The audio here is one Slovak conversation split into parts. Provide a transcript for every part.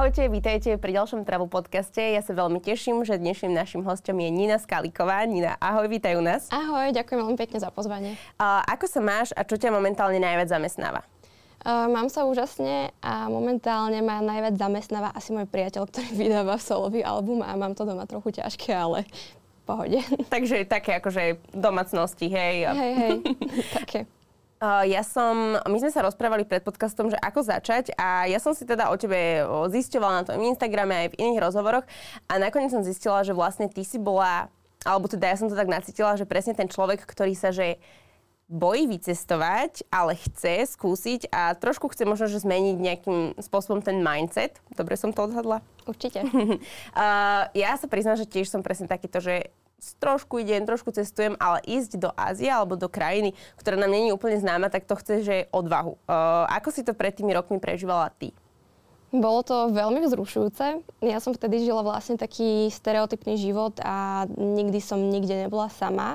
Ahojte, vítajte pri ďalšom Travel podcaste. Ja sa veľmi teším, že dnešným našim hostom je Nina Skaliková. Nina, ahoj, vítaj u nás. Ahoj, ďakujem veľmi pekne za pozvanie. A ako sa máš a čo ťa momentálne najviac zamestnáva? Uh, mám sa úžasne a momentálne ma najviac zamestnáva asi môj priateľ, ktorý vydáva solový album a mám to doma trochu ťažké, ale pohode. Takže také akože domácnosti, hej? Hej, hej, také. Uh, ja som, my sme sa rozprávali pred podcastom, že ako začať a ja som si teda o tebe zisťovala na tom Instagrame aj v iných rozhovoroch a nakoniec som zistila, že vlastne ty si bola, alebo teda ja som to tak nacítila, že presne ten človek, ktorý sa že bojí vycestovať, ale chce skúsiť a trošku chce možno, že zmeniť nejakým spôsobom ten mindset. Dobre som to odhadla? Určite. uh, ja sa priznám, že tiež som presne takýto, že trošku idem, trošku cestujem, ale ísť do Ázie alebo do krajiny, ktorá nám není úplne známa, tak to chce, že odvahu. Uh, ako si to pred tými rokmi prežívala ty? Bolo to veľmi vzrušujúce. Ja som vtedy žila vlastne taký stereotypný život a nikdy som nikde nebola sama.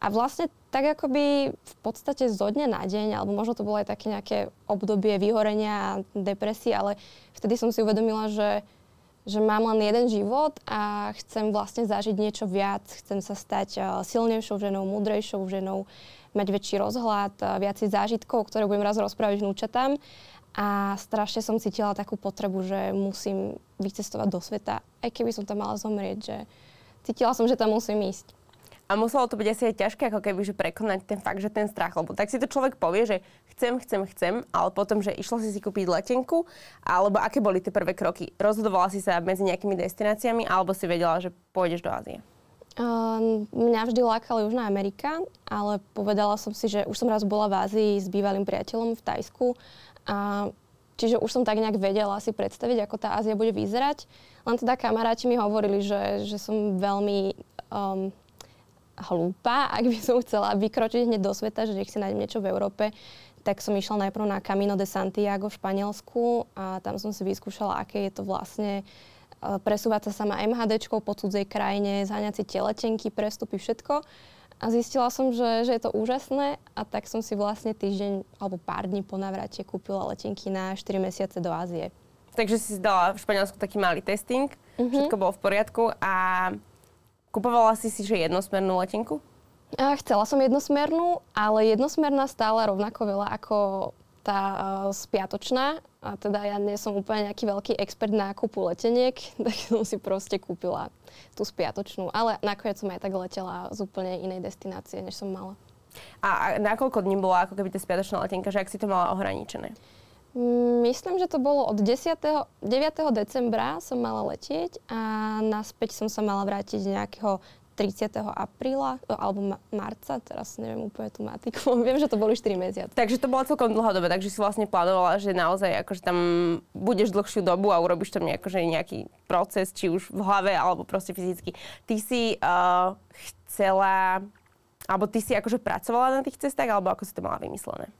A vlastne tak akoby v podstate zo dňa na deň, alebo možno to bolo aj také nejaké obdobie vyhorenia a depresie, ale vtedy som si uvedomila, že že mám len jeden život a chcem vlastne zažiť niečo viac, chcem sa stať uh, silnejšou ženou, múdrejšou ženou, mať väčší rozhľad, uh, viacej zážitkov, ktoré budem raz rozprávať vnúčatám. A strašne som cítila takú potrebu, že musím vycestovať do sveta, aj keby som tam mala zomrieť, že cítila som, že tam musím ísť. A muselo to byť asi aj ťažké, ako keby, že prekonať ten fakt, že ten strach. Lebo tak si to človek povie, že chcem, chcem, chcem, ale potom, že išla si si kúpiť letenku, alebo aké boli tie prvé kroky? Rozhodovala si sa medzi nejakými destináciami, alebo si vedela, že pôjdeš do Ázie? Uh, mňa vždy lákala Južná Amerika, ale povedala som si, že už som raz bola v Ázii s bývalým priateľom v Tajsku a Čiže už som tak nejak vedela si predstaviť, ako tá Ázia bude vyzerať. Len teda kamaráti mi hovorili, že, že som veľmi um, hlúpa, ak by som chcela vykročiť hneď do sveta, že nech si nájdem niečo v Európe, tak som išla najprv na Camino de Santiago v Španielsku a tam som si vyskúšala, aké je to vlastne e, presúvať sa sama MHDčkou po cudzej krajine, zháňať si teletenky, prestupy, všetko. A zistila som, že, že je to úžasné a tak som si vlastne týždeň alebo pár dní po navrate kúpila letenky na 4 mesiace do Ázie. Takže si dala v Španielsku taký malý testing, mm-hmm. všetko bolo v poriadku a Kupovala si si, že jednosmernú letenku? Chcela som jednosmernú, ale jednosmerná stála rovnako veľa ako tá uh, spiatočná. A teda ja nie som úplne nejaký veľký expert na kúpu leteniek, tak som si proste kúpila tú spiatočnú. Ale nakoniec som aj tak letela z úplne inej destinácie, než som mala. A, a na koľko dní bola ako keby tá spiatočná letenka, že ak si to mala ohraničené? Myslím, že to bolo od 10. 9. decembra som mala letieť a naspäť som sa mala vrátiť nejakého 30. apríla alebo marca, teraz neviem úplne tú matiku, viem, že to boli 4 mesiace. Takže to bola celkom dlhá doba, takže si vlastne plánovala, že naozaj akože tam budeš dlhšiu dobu a urobíš tam akože nejaký proces, či už v hlave alebo proste fyzicky. Ty si uh, chcela, alebo ty si akože pracovala na tých cestách, alebo ako si to mala vymyslené?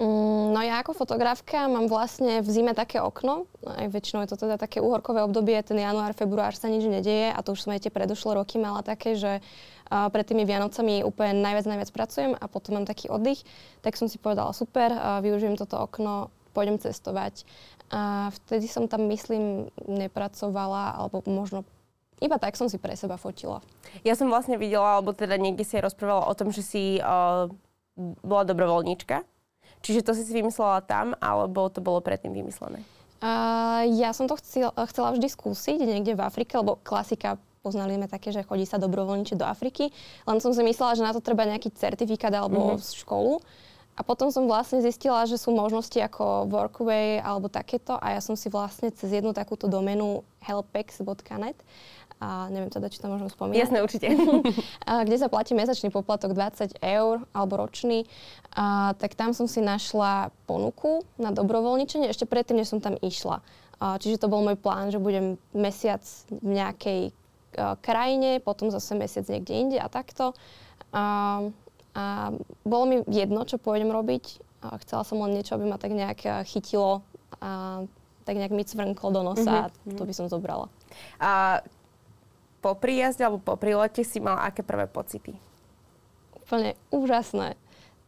Mm, no ja ako fotografka mám vlastne v zime také okno, aj väčšinou je to teda také uhorkové obdobie, ten január, február sa nič nedieje a to už som aj tie predošlé roky mala také, že pred tými Vianocami úplne najviac, najviac pracujem a potom mám taký oddych, tak som si povedala super, využijem toto okno, pôjdem cestovať. A vtedy som tam, myslím, nepracovala, alebo možno iba tak som si pre seba fotila. Ja som vlastne videla, alebo teda niekde si rozprávala o tom, že si uh, bola dobrovoľníčka Čiže to si si vymyslela tam, alebo to bolo predtým vymyslené? Uh, ja som to chcel, chcela vždy skúsiť niekde v Afrike, lebo klasika poznali sme také, že chodí sa dobrovoľničiť do Afriky, len som si myslela, že na to treba nejaký certifikát alebo mm-hmm. školu. A potom som vlastne zistila, že sú možnosti ako Workaway alebo takéto a ja som si vlastne cez jednu takúto domenu helpex.net a neviem teda, či to môžem spomínať. Jasné, určite. a, kde sa platí mesačný poplatok 20 eur alebo ročný, a, tak tam som si našla ponuku na dobrovoľničenie ešte predtým, než som tam išla. A, čiže to bol môj plán, že budem mesiac v nejakej a, krajine, potom zase mesiac niekde inde a takto. A, a bolo mi jedno, čo pôjdem robiť. A chcela som len niečo, aby ma tak nejak chytilo a tak nejak mi cvrnklo do nosa mm-hmm. a to by som zobrala. A po príjazde alebo po prílete si mal aké prvé pocity? Úplne úžasné.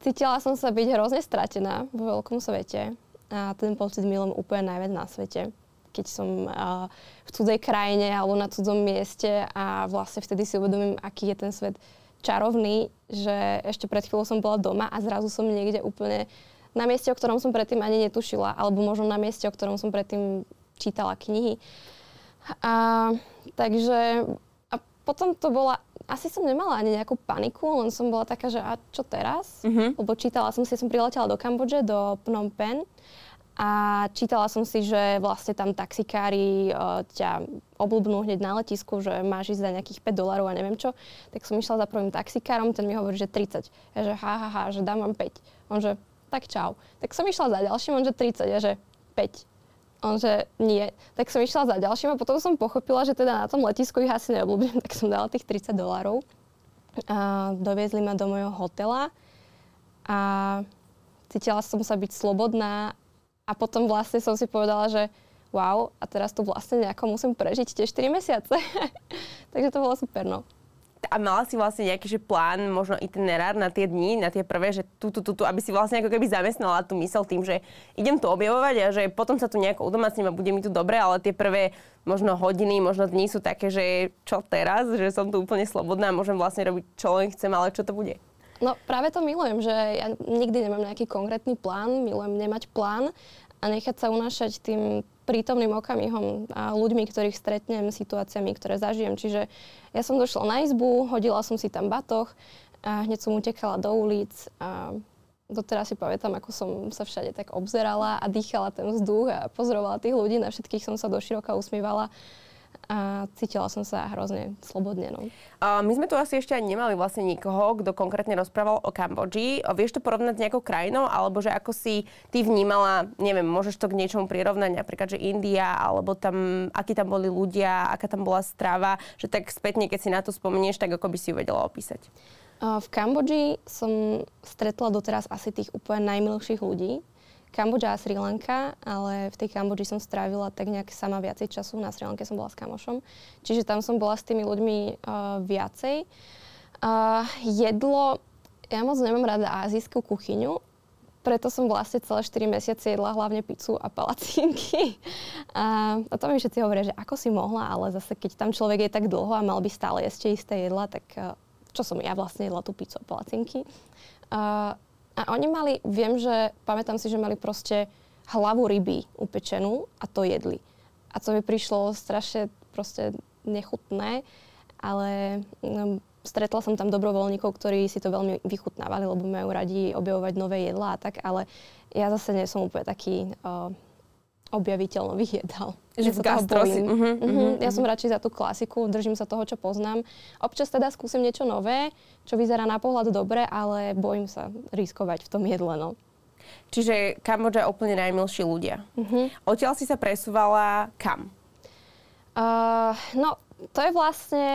Cítila som sa byť hrozne stratená vo veľkom svete a ten pocit milujem úplne najviac na svete. keď som uh, v cudzej krajine alebo na cudzom mieste a vlastne vtedy si uvedomím, aký je ten svet čarovný, že ešte pred chvíľou som bola doma a zrazu som niekde úplne na mieste, o ktorom som predtým ani netušila, alebo možno na mieste, o ktorom som predtým čítala knihy. A, takže a potom to bola, asi som nemala ani nejakú paniku, len som bola taká, že a čo teraz? Uh-huh. Lebo čítala som si, som priletela do Kambodže, do Phnom Penh a čítala som si, že vlastne tam taxikári uh, ťa oblúbnú hneď na letisku, že máš ísť za nejakých 5 dolarov a neviem čo. Tak som išla za prvým taxikárom, ten mi hovorí, že 30. Ja že ha, ha, ha, že dám vám 5. On že tak čau. Tak som išla za ďalším, on že 30, ja že 5. On že nie. Tak som išla za ďalším a potom som pochopila, že teda na tom letisku ich asi neobľúbim, tak som dala tých 30 dolárov. A doviezli ma do mojho hotela a cítila som sa byť slobodná a potom vlastne som si povedala, že wow, a teraz tu vlastne nejako musím prežiť tie 4 mesiace. Takže to bolo super, no. A mala si vlastne nejaký že plán, možno itinerár na tie dni, na tie prvé, že tu, tu, tu, tu, aby si vlastne ako keby zamestnala tú mysel tým, že idem tu objavovať a že potom sa tu nejako udomacním a bude mi tu dobre, ale tie prvé možno hodiny, možno dni sú také, že čo teraz, že som tu úplne slobodná a môžem vlastne robiť čo len chcem, ale čo to bude? No práve to milujem, že ja nikdy nemám nejaký konkrétny plán, milujem nemať plán a nechať sa unášať tým prítomným okamihom a ľuďmi, ktorých stretnem, situáciami, ktoré zažijem. Čiže ja som došla na izbu, hodila som si tam batoh a hneď som utekala do ulic a doteraz si pamätám, ako som sa všade tak obzerala a dýchala ten vzduch a pozorovala tých ľudí, na všetkých som sa doširoka usmievala a cítila som sa hrozne slobodne. No. A my sme tu asi ešte ani nemali vlastne nikoho, kto konkrétne rozprával o Kambodži. Vieš to porovnať s nejakou krajinou, alebo že ako si ty vnímala, neviem, môžeš to k niečomu prirovnať, napríklad, že India, alebo tam, akí tam boli ľudia, aká tam bola strava, že tak spätne, keď si na to spomenieš, tak ako by si ju vedela opísať. V Kambodži som stretla doteraz asi tých úplne najmilších ľudí. Kambodža a Sri Lanka, ale v tej Kambodži som strávila tak nejak sama viacej času. Na Sri Lanke som bola s kamošom. Čiže tam som bola s tými ľuďmi uh, viacej. Uh, jedlo, ja moc nemám rada azijskú kuchyňu, preto som vlastne celé 4 mesiace jedla hlavne pizzu a palacinky. A, a to mi všetci hovoria, že ako si mohla, ale zase keď tam človek je tak dlho a mal by stále jesť isté jedla, tak uh, čo som ja vlastne jedla tú pizzu a palacinky. Uh, a oni mali, viem, že, pamätám si, že mali proste hlavu ryby upečenú a to jedli. A to mi prišlo strašne proste nechutné, ale um, stretla som tam dobrovoľníkov, ktorí si to veľmi vychutnávali, lebo majú radi objavovať nové jedlá a tak, ale ja zase nie som úplne taký uh, objaviteľ nových jedál. Že v gastrosi. Uh-huh, uh-huh, ja som radšej za tú klasiku, držím sa toho, čo poznám. Občas teda skúsim niečo nové, čo vyzerá na pohľad dobre, ale bojím sa riskovať v tom jedle. No. Čiže Kambodža úplne najmilší ľudia. Uh-huh. Odtiaľ si sa presúvala kam? Uh, no, to je vlastne...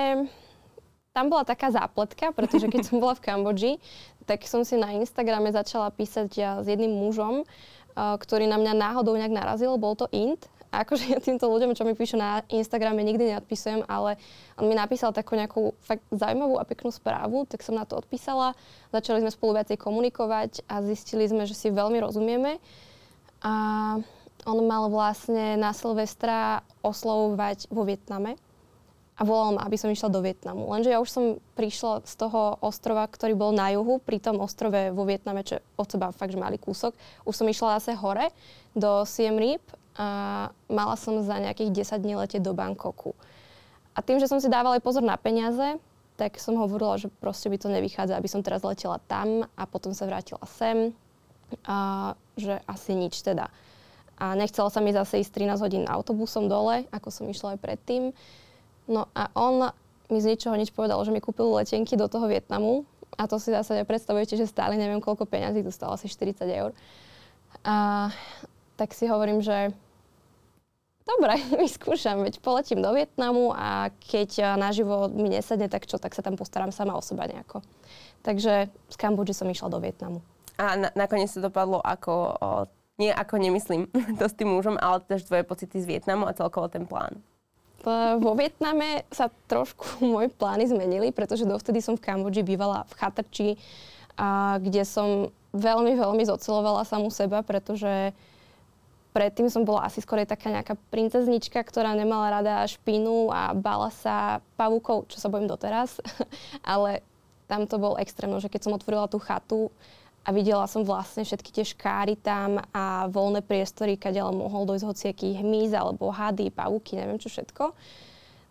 Tam bola taká zápletka, pretože keď som bola v Kambodži, tak som si na Instagrame začala písať ja s jedným mužom, ktorý na mňa náhodou nejak narazil, bol to Int. A akože ja týmto ľuďom, čo mi píšu na Instagrame, nikdy neodpisujem, ale on mi napísal takú nejakú fakt zaujímavú a peknú správu, tak som na to odpísala. Začali sme spolu viacej komunikovať a zistili sme, že si veľmi rozumieme. A on mal vlastne na Silvestra oslovovať vo Vietname a volal ma, aby som išla do Vietnamu. Lenže ja už som prišla z toho ostrova, ktorý bol na juhu, pri tom ostrove vo Vietname, čo od seba fakt, že malý kúsok. Už som išla zase hore do Siem Reap a mala som za nejakých 10 dní letieť do Bangkoku. A tým, že som si dávala aj pozor na peniaze, tak som hovorila, že proste by to nevychádza, aby som teraz letela tam a potom sa vrátila sem. A že asi nič teda. A nechcela sa mi zase ísť 13 hodín autobusom dole, ako som išla aj predtým. No a on mi z ničoho nič povedal, že mi kúpil letenky do toho Vietnamu a to si zase nepredstavujete, že stáli neviem koľko peňazí, to stalo asi 40 eur. A tak si hovorím, že dobre, vyskúšam, veď poletím do Vietnamu a keď naživo mi nesadne, tak čo, tak sa tam postaram sama o seba nejako. Takže z Kambodži som išla do Vietnamu. A na, nakoniec to dopadlo ako, o, nie ako nemyslím to s tým mužom, ale tiež tvoje pocity z Vietnamu a celkovo ten plán. Vo Vietname sa trošku moje plány zmenili, pretože dovtedy som v Kambodži bývala v chatrči, a kde som veľmi, veľmi zocelovala samú seba, pretože predtým som bola asi skôr taká nejaká princeznička, ktorá nemala rada špinu a bala sa pavúkov, čo sa bojím doteraz. Ale tam to bol extrémno, že keď som otvorila tú chatu a videla som vlastne všetky tie škáry tam a voľné priestory, kde mohol dojsť hociaký hmyz alebo hady, pavúky, neviem čo všetko.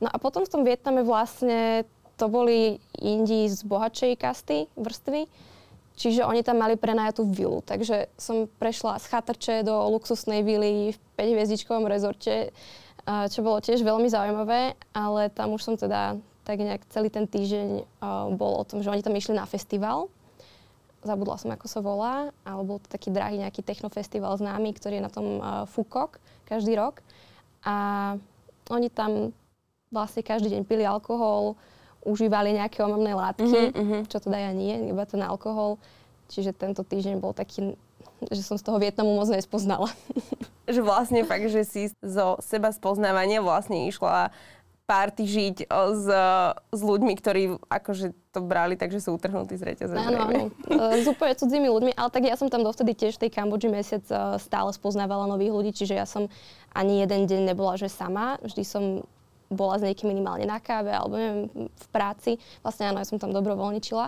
No a potom v tom Vietname vlastne to boli Indi z bohatšej kasty, vrstvy, Čiže oni tam mali prenajatú vilu. Takže som prešla z chatrče do luxusnej vily v 5-hviezdičkovom rezorte, čo bolo tiež veľmi zaujímavé, ale tam už som teda tak nejak celý ten týždeň bol o tom, že oni tam išli na festival. Zabudla som, ako sa volá, ale bol to taký drahý nejaký technofestival známy, ktorý je na tom Fukok každý rok. A oni tam vlastne každý deň pili alkohol, užívali nejaké omamné látky, uh-huh, čo teda ja nie, iba ten alkohol. Čiže tento týždeň bol taký, že som z toho Vietnamu moc nespoznala. že vlastne fakt, že si zo seba spoznávania vlastne išla party žiť s, s ľuďmi, ktorí akože to brali takže sú utrhnutí z reťaze. Áno, áno. E, s úplne cudzími ľuďmi, ale tak ja som tam dovtedy tiež v tej Kambodži mesiac e, stále spoznávala nových ľudí, čiže ja som ani jeden deň nebola, že sama. Vždy som bola s niekým minimálne na káve alebo neviem, v práci. Vlastne áno, ja som tam dobrovoľničila.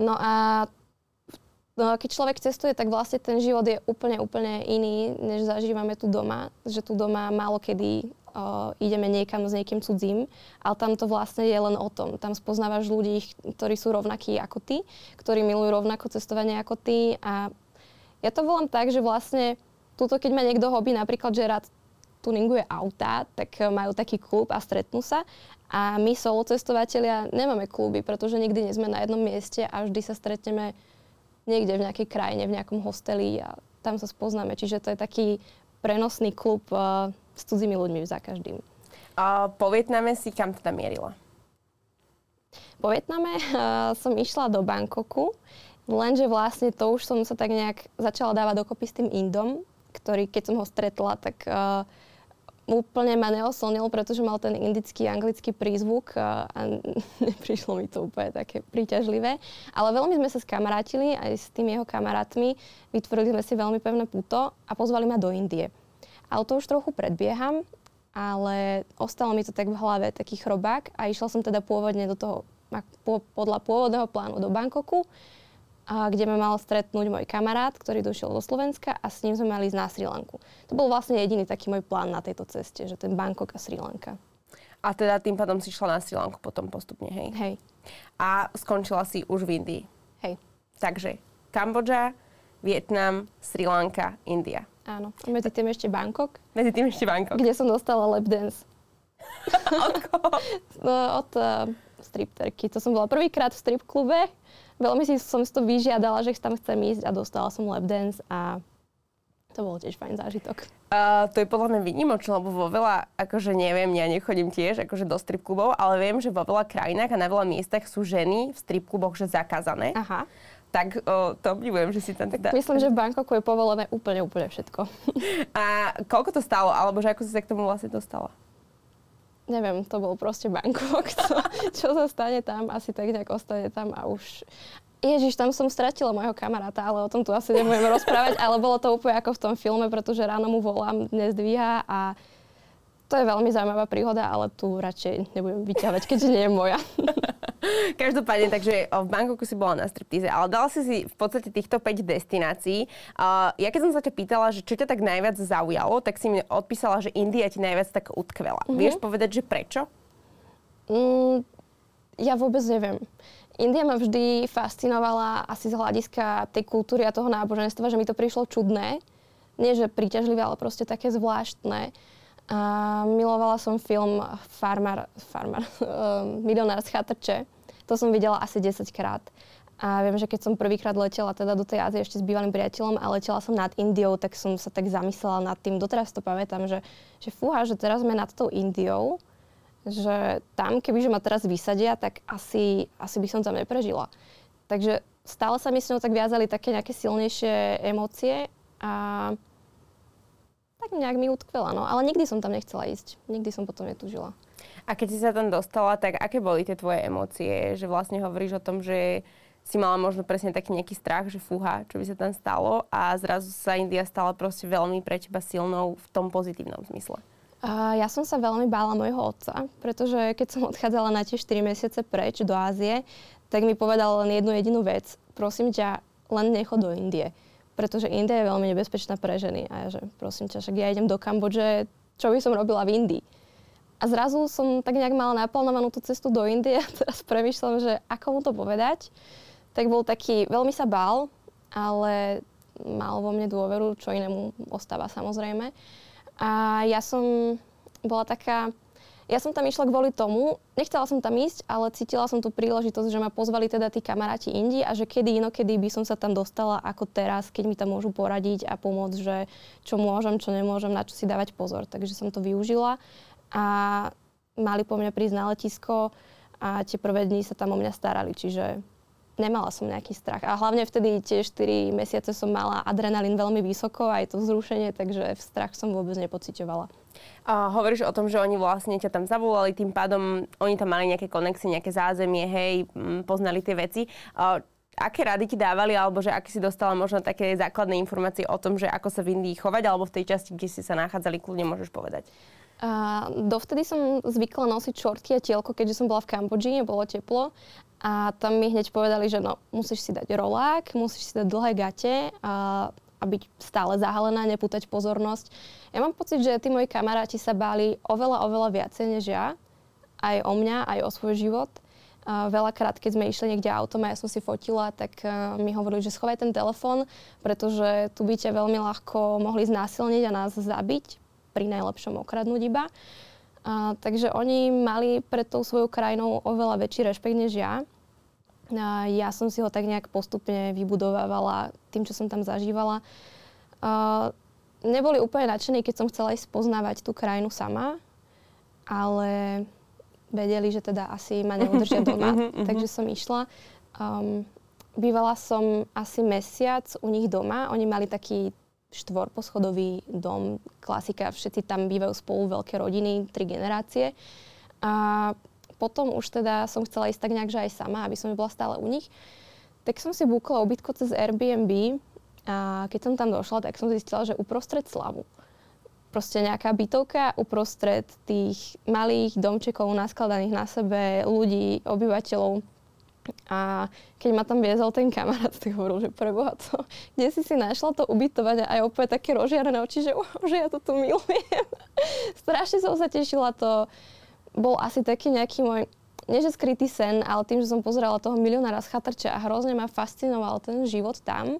No a No, keď človek cestuje, tak vlastne ten život je úplne, úplne iný, než zažívame tu doma. Že tu doma málo kedy uh, ideme niekam s niekým cudzím, ale tam to vlastne je len o tom. Tam spoznávaš ľudí, ktorí sú rovnakí ako ty, ktorí milujú rovnako cestovanie ako ty a ja to volám tak, že vlastne túto, keď má niekto hobby, napríklad, že rád tuninguje auta, tak majú taký klub a stretnú sa. A my solo cestovatelia nemáme kluby, pretože nikdy nie sme na jednom mieste a vždy sa stretneme niekde v nejakej krajine, v nejakom hosteli a tam sa spoznáme. Čiže to je taký prenosný klub uh, s cudzími ľuďmi za každým. A po Vietname si kam teda mierila? Po Vietname uh, som išla do Bangkoku, lenže vlastne to už som sa tak nejak začala dávať dokopy s tým Indom, ktorý keď som ho stretla, tak uh, úplne ma neoslnil, pretože mal ten indický anglický prízvuk a, a neprišlo mi to úplne také príťažlivé. Ale veľmi sme sa skamarátili aj s tými jeho kamarátmi, vytvorili sme si veľmi pevné puto a pozvali ma do Indie. Ale to už trochu predbieham, ale ostalo mi to tak v hlave, taký chrobák a išla som teda pôvodne do toho, podľa pôvodného plánu do Bangkoku a kde ma mal stretnúť môj kamarát, ktorý došiel do Slovenska a s ním sme mali ísť na Sri Lanku. To bol vlastne jediný taký môj plán na tejto ceste, že ten Bangkok a Sri Lanka. A teda tým pádom si šla na Sri Lanku potom postupne, hej? Hej. A skončila si už v Indii? Hej. Takže Kambodža, Vietnam, Sri Lanka, India. Áno. A medzi tým ešte Bangkok. Medzi tým ešte Bangkok. Kde som dostala lap dance. od koho? No, od uh, stripterky. To som bola prvýkrát v strip klube veľmi si som si to vyžiadala, že tam chcem ísť a dostala som lap dance a to bol tiež fajn zážitok. Uh, to je podľa mňa výnimočné, lebo vo veľa, akože neviem, ja nechodím tiež akože do strip klubov, ale viem, že vo veľa krajinách a na veľa miestach sú ženy v strip kluboch že zakázané. Aha. Tak uh, to obdivujem, že si tam teda... Myslím, že v Bangkoku je povolené úplne, úplne všetko. a koľko to stalo? Alebo že ako si sa k tomu vlastne dostala? neviem, to bol proste Bangkok. To, čo sa stane tam, asi tak nejak ostane tam a už... Ježiš, tam som stratila môjho kamaráta, ale o tom tu asi nebudeme rozprávať, ale bolo to úplne ako v tom filme, pretože ráno mu volám, dnes dvíha a to je veľmi zaujímavá príhoda, ale tu radšej nebudem vyťahovať, keďže nie je moja. Každopádne, takže v Bangkoku si bola na striptíze, ale dala si si v podstate týchto 5 destinácií. Uh, ja keď som sa ťa pýtala, že čo ťa tak najviac zaujalo, tak si mi odpísala, že India ti najviac tak utkvela. Mm-hmm. Vieš povedať, že prečo? Mm, ja vôbec neviem. India ma vždy fascinovala asi z hľadiska tej kultúry a toho náboženstva, že mi to prišlo čudné. Nie, že príťažlivé, ale proste také zvláštne. A milovala som film Farmar, Farmar, um, Milionár z chatrče. To som videla asi 10 krát. A viem, že keď som prvýkrát letela teda do tej Ázie ešte s bývalým priateľom a letela som nad Indiou, tak som sa tak zamyslela nad tým, doteraz to pamätám, že, že fúha, že teraz sme nad tou Indiou, že tam, kebyže ma teraz vysadia, tak asi, asi by som tam neprežila. Takže stále sa mi s ňou tak viazali také nejaké silnejšie emócie a tak nejak mi utkvela, no. Ale nikdy som tam nechcela ísť. Nikdy som potom netúžila. A keď si sa tam dostala, tak aké boli tie tvoje emócie? Že vlastne hovoríš o tom, že si mala možno presne taký nejaký strach, že fúha, čo by sa tam stalo a zrazu sa India stala proste veľmi pre teba silnou v tom pozitívnom zmysle? Uh, ja som sa veľmi bála môjho otca, pretože keď som odchádzala na tie 4 mesiace preč do Ázie, tak mi povedal len jednu jedinú vec. Prosím ťa, len nechod do Indie. Pretože India je veľmi nebezpečná pre ženy. A ja že, prosím ťa, však ja idem do Kambodže, čo by som robila v Indii? A zrazu som tak nejak mala naplánovanú tú cestu do Indie a teraz premyšľam, že ako mu to povedať. Tak bol taký, veľmi sa bál, ale mal vo mne dôveru, čo inému ostáva samozrejme. A ja som bola taká, ja som tam išla kvôli tomu, nechcela som tam ísť, ale cítila som tú príležitosť, že ma pozvali teda tí kamaráti Indi a že kedy inokedy by som sa tam dostala ako teraz, keď mi tam môžu poradiť a pomôcť, že čo môžem, čo nemôžem, na čo si dávať pozor. Takže som to využila a mali po mňa prísť na letisko a tie prvé dni sa tam o mňa starali, čiže nemala som nejaký strach. A hlavne vtedy tie 4 mesiace som mala adrenalín veľmi vysoko, aj to vzrušenie, takže v strach som vôbec nepocitovala. A hovoríš o tom, že oni vlastne ťa tam zavolali, tým pádom oni tam mali nejaké konexie, nejaké zázemie, hej, poznali tie veci. A aké rady ti dávali, alebo že aké si dostala možno také základné informácie o tom, že ako sa v Indii chovať, alebo v tej časti, kde si sa nachádzali, kľudne môžeš povedať? A dovtedy som zvykla nosiť šortky a tielko, keďže som bola v Kambodži, bolo teplo. A tam mi hneď povedali, že no, musíš si dať rolák, musíš si dať dlhé gate a, a byť stále zahalená, nepútať pozornosť. Ja mám pocit, že tí moji kamaráti sa báli oveľa, oveľa viacej než ja. Aj o mňa, aj o svoj život. A veľakrát, keď sme išli niekde autom a ja som si fotila, tak uh, mi hovorili, že schovaj ten telefón, pretože tu by ťa veľmi ľahko mohli znásilniť a nás zabiť pri najlepšom okradnúť iba. A, takže oni mali pred tou svojou krajinou oveľa väčší rešpekt než ja. A ja som si ho tak nejak postupne vybudovávala tým, čo som tam zažívala. A, neboli úplne nadšení, keď som chcela ísť poznávať tú krajinu sama, ale vedeli, že teda asi ma neudržia doma, mhm, mhm. takže som išla. Um, bývala som asi mesiac u nich doma. Oni mali taký štvorposchodový dom, klasika, všetci tam bývajú spolu, veľké rodiny, tri generácie. A potom už teda som chcela ísť tak nejak, že aj sama, aby som bola stále u nich. Tak som si búkla ubytko cez Airbnb a keď som tam došla, tak som zistila, že uprostred slavu. Proste nejaká bytovka uprostred tých malých domčekov naskladaných na sebe ľudí, obyvateľov a keď ma tam viezol ten kamarát, tak hovoril, že preboha, to, kde si si našla to ubytovanie a aj opäť také rozžiarené oči, že, oh, že ja to tu milujem. Strašne som sa tešila, to bol asi taký nejaký môj, nie že skrytý sen, ale tým, že som pozerala toho milionára z chatrča a hrozne ma fascinoval ten život tam,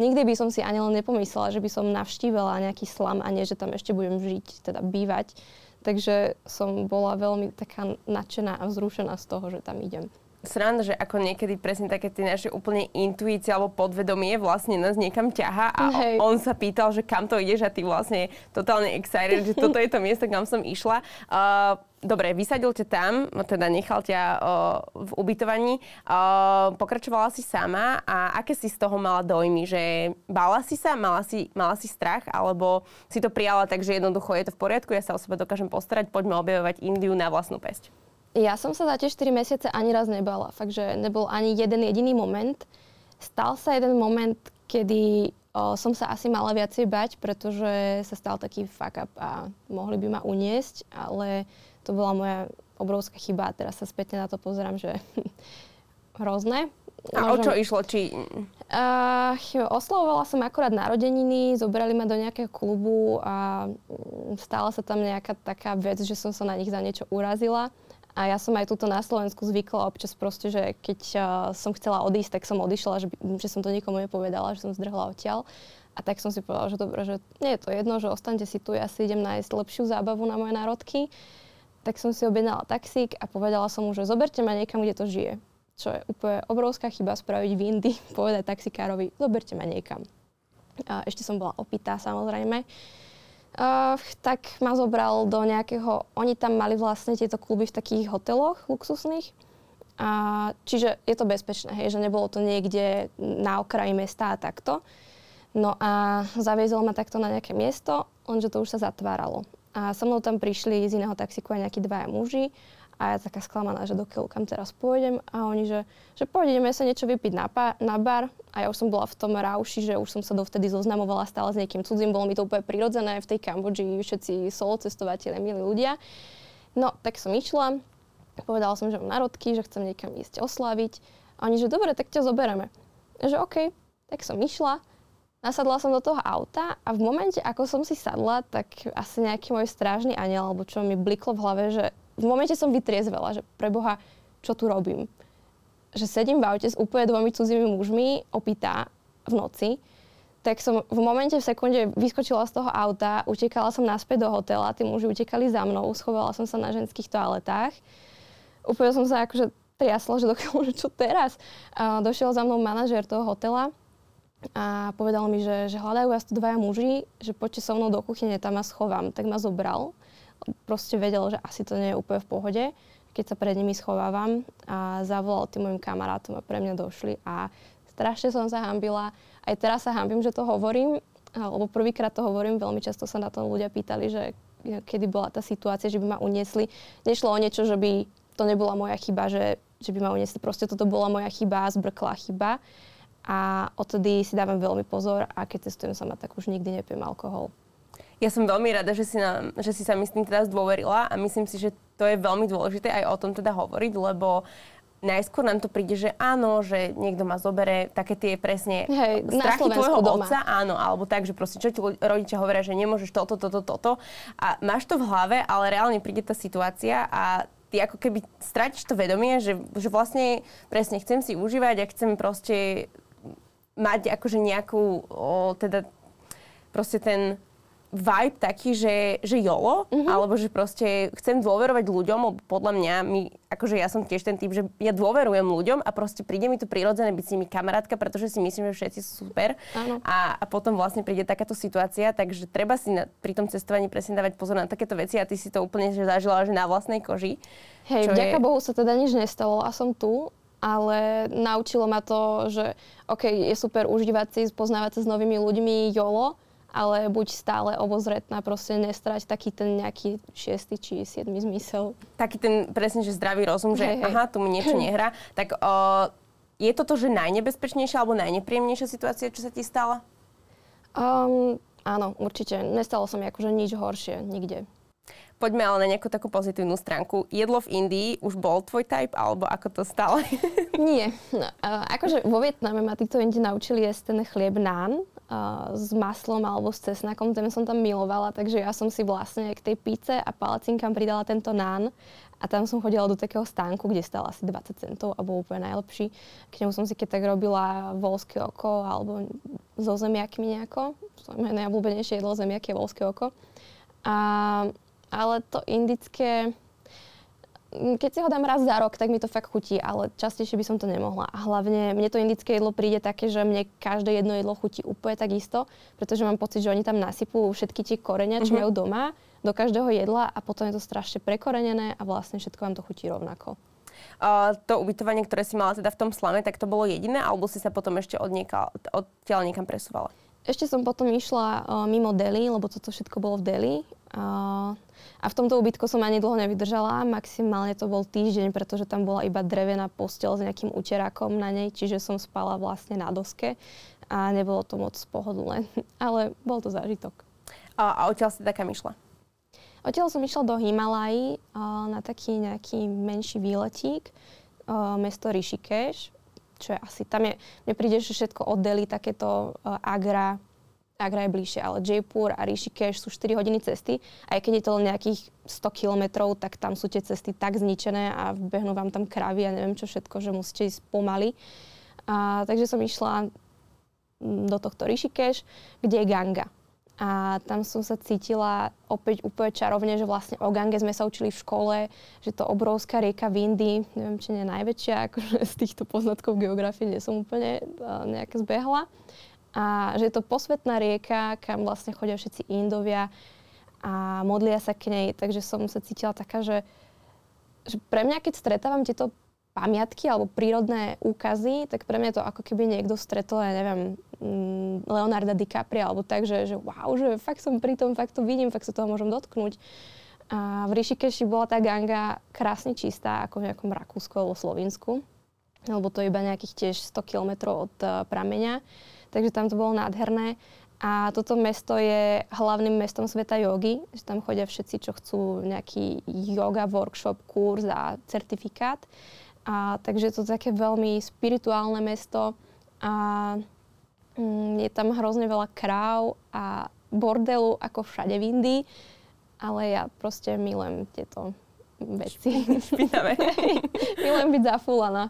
nikdy by som si ani len nepomyslela, že by som navštívila nejaký slam a nie, že tam ešte budem žiť, teda bývať. Takže som bola veľmi taká nadšená a vzrušená z toho, že tam idem sranda, že ako niekedy presne také tie naše úplne intuície alebo podvedomie vlastne nás niekam ťaha a Hej. on sa pýtal, že kam to ideš a ty vlastne totálne excited, že toto je to miesto, kam som išla. Uh, Dobre, vysadil ťa tam, teda nechal ťa uh, v ubytovaní. Uh, pokračovala si sama a aké si z toho mala dojmy? Že bála si sa, mala si, mala si strach, alebo si to prijala tak, že jednoducho je to v poriadku, ja sa o seba dokážem postarať, poďme objavovať Indiu na vlastnú pesť? Ja som sa za tie 4 mesiace ani raz nebala. Fakt, že nebol ani jeden jediný moment. Stal sa jeden moment, kedy o, som sa asi mala viacej bať, pretože sa stal taký fuck up a mohli by ma uniesť, ale to bola moja obrovská chyba a teraz sa spätne na to pozerám, že hrozné. A Môžem... o čo išlo? Či... Uh, oslavovala som akorát narodeniny, zobrali ma do nejakého klubu a mm, stala sa tam nejaká taká vec, že som sa na nich za niečo urazila. A ja som aj túto na Slovensku zvykla občas proste, že keď uh, som chcela odísť, tak som odišla, že, že som to nikomu nepovedala, že som zdrhla odtiaľ. A tak som si povedala, že dobre, že nie je to jedno, že ostanete si tu, ja si idem nájsť lepšiu zábavu na moje národky. Tak som si objednala taxík a povedala som mu, že zoberte ma niekam, kde to žije. Čo je úplne obrovská chyba spraviť v Indii, povedať taxikárovi, zoberte ma niekam. A ešte som bola opitá samozrejme. Uh, tak ma zobral do nejakého, oni tam mali vlastne tieto kluby v takých hoteloch luxusných. A, čiže je to bezpečné, hej, že nebolo to niekde na okraji mesta a takto. No a zaviezol ma takto na nejaké miesto, lenže to už sa zatváralo. A so mnou tam prišli z iného taxiku aj nejakí dvaja muži A ja taká sklamaná, že dokiaľ kam teraz pôjdem. A oni, že, že pôjdeme sa niečo vypiť na, pa, na bar. A ja už som bola v tom rauši, že už som sa dovtedy zoznamovala stále s niekým cudzím. Bolo mi to úplne prirodzené. V tej Kambodži všetci solo cestovateľe, milí ľudia. No, tak som išla. Povedala som, že mám narodky, že chcem niekam ísť oslaviť. A oni, že dobre, tak ťa zobereme. Že OK, tak som išla. Nasadla som do toho auta a v momente, ako som si sadla, tak asi nejaký môj strážny aniel, alebo čo mi bliklo v hlave, že v momente som vytriezvela, že pre Boha, čo tu robím? Že sedím v aute s úplne dvomi cudzími mužmi, opýta v noci, tak som v momente, v sekunde vyskočila z toho auta, utekala som naspäť do hotela, tí muži utekali za mnou, schovala som sa na ženských toaletách. Úplne som sa akože triasla, že dokiaľ, čo teraz. A došiel za mnou manažér toho hotela a povedal mi, že, že hľadajú vás tu dvaja muži, že poďte so mnou do kuchyne, tam ma schovám. Tak ma zobral proste vedel, že asi to nie je úplne v pohode, keď sa pred nimi schovávam a zavolal tým mojim kamarátom a pre mňa došli a strašne som sa hambila. Aj teraz sa hambím, že to hovorím, lebo prvýkrát to hovorím, veľmi často sa na to ľudia pýtali, že kedy bola tá situácia, že by ma uniesli. Nešlo o niečo, že by to nebola moja chyba, že, že by ma uniesli. Proste toto bola moja chyba, zbrklá chyba. A odtedy si dávam veľmi pozor a keď cestujem sama, tak už nikdy nepijem alkohol. Ja som veľmi rada, že si, nám, že si sa mi s tým teda zdôverila a myslím si, že to je veľmi dôležité aj o tom teda hovoriť, lebo najskôr nám to príde, že áno, že niekto ma zobere, také tie presne Hej, strachy tvojho doma. otca, áno, alebo tak, že proste čo ti rodičia hovoria, že nemôžeš toto, toto, toto. A máš to v hlave, ale reálne príde tá situácia a ty ako keby stratíš to vedomie, že, že vlastne presne chcem si užívať a chcem proste mať akože nejakú, o, teda proste ten vibe taký, že, že jolo, mm-hmm. alebo že proste chcem dôverovať ľuďom, lebo podľa mňa, my, akože ja som tiež ten typ, že ja dôverujem ľuďom a proste príde mi to prirodzené byť s nimi kamarátka, pretože si myslím, že všetci sú super. A, a potom vlastne príde takáto situácia, takže treba si na, pri tom cestovaní presne dávať pozor na takéto veci a ty si to úplne že zažila že na vlastnej koži. Hej, vďaka je... Bohu sa teda nič nestalo a som tu ale naučilo ma to, že OK, je super užívať si, poznávať sa s novými ľuďmi jolo, ale buď stále obozretná, proste nestrať taký ten nejaký šiestý či siedmy zmysel. Taký ten presne, že zdravý rozum, že hej, hej. aha, tu mi niečo nehrá. Tak o, je toto, že najnebezpečnejšia alebo najnepríjemnejšia situácia, čo sa ti stala? Um, áno, určite. Nestalo sa mi akože nič horšie, nikde. Poďme ale na nejakú takú pozitívnu stránku. Jedlo v Indii už bol tvoj type, alebo ako to stále? Nie. No, akože vo Vietname ma títo Indi naučili jesť ten chlieb nán s maslom alebo s cesnakom, ten som tam milovala, takže ja som si vlastne k tej píce a palacinkám pridala tento nán a tam som chodila do takého stánku, kde stal asi 20 centov a bol úplne najlepší. K nemu som si keď tak robila volské oko alebo so zemiakmi nejako. To je najobľúbenejšie jedlo zemiaky je volské oko. A ale to indické, keď si ho dám raz za rok, tak mi to fakt chutí, ale častejšie by som to nemohla. A hlavne mne to indické jedlo príde také, že mne každé jedno jedlo chutí úplne takisto, pretože mám pocit, že oni tam nasypú všetky tie korenia, čo mm-hmm. majú doma, do každého jedla a potom je to strašne prekorenené a vlastne všetko vám to chutí rovnako. Uh, to ubytovanie, ktoré si mala teda v tom slame, tak to bolo jediné, alebo si sa potom ešte od, nieka, od niekam presúvala? Ešte som potom išla uh, mimo Delhi, lebo toto všetko bolo v Delhi. Uh, a v tomto ubytku som ani dlho nevydržala, maximálne to bol týždeň, pretože tam bola iba drevená postel s nejakým uterákom na nej, čiže som spala vlastne na doske a nebolo to moc pohodlné, ale bol to zážitok. A, a odtiaľ si taká išla? Odtiaľ som išla do Himalají na taký nejaký menší výletík, mesto Rishikesh, čo je asi, tam je, mne príde, že všetko od Delhi, takéto Agra, Agra je bližšie, ale Jaipur a Rishikesh sú 4 hodiny cesty. Aj keď je to len nejakých 100 kilometrov, tak tam sú tie cesty tak zničené a behnú vám tam kravy a neviem čo všetko, že musíte ísť pomaly. A, takže som išla do tohto Rishikesh, kde je Ganga. A tam som sa cítila opäť úplne čarovne, že vlastne o Gange sme sa učili v škole, že to obrovská rieka v Indii, neviem, či nie najväčšia, akože z týchto poznatkov geografie nie som úplne uh, zbehla. A že je to posvetná rieka, kam vlastne chodia všetci Indovia a modlia sa k nej, takže som sa cítila taká, že, že pre mňa, keď stretávam tieto pamiatky alebo prírodné úkazy, tak pre mňa to ako keby niekto stretol, ja neviem, mm, Leonarda DiCaprio alebo tak, že, že wow, že fakt som pri tom, fakt to vidím, fakt sa toho môžem dotknúť. A v Ríšikeši bola tá ganga krásne čistá, ako v nejakom Rakúsku alebo Slovensku. Lebo to je iba nejakých tiež 100 kilometrov od uh, prameňa. Takže tam to bolo nádherné. A toto mesto je hlavným mestom sveta jogy, že tam chodia všetci, čo chcú nejaký yoga workshop, kurz a certifikát. A, takže je to také veľmi spirituálne mesto a mm, je tam hrozne veľa kráv a bordelu ako všade v Indii, ale ja proste milujem tieto veci. Špinavé. milujem byť zafúlaná.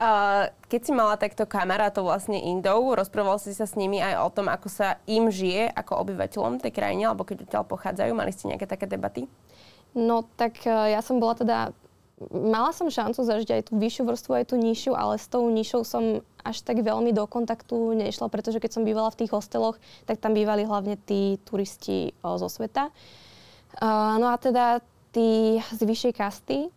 Uh, keď si mala takto kamarátov vlastne Indov, rozprával si sa s nimi aj o tom, ako sa im žije ako obyvateľom tej krajine, alebo keď odtiaľ pochádzajú, mali ste nejaké také debaty? No tak uh, ja som bola teda Mala som šancu zažiť aj tú vyššiu vrstvu, aj tú nižšiu, ale s tou nižšou som až tak veľmi do kontaktu nešla, pretože keď som bývala v tých hosteloch, tak tam bývali hlavne tí turisti o, zo sveta. Uh, no a teda tí z vyššej kasty,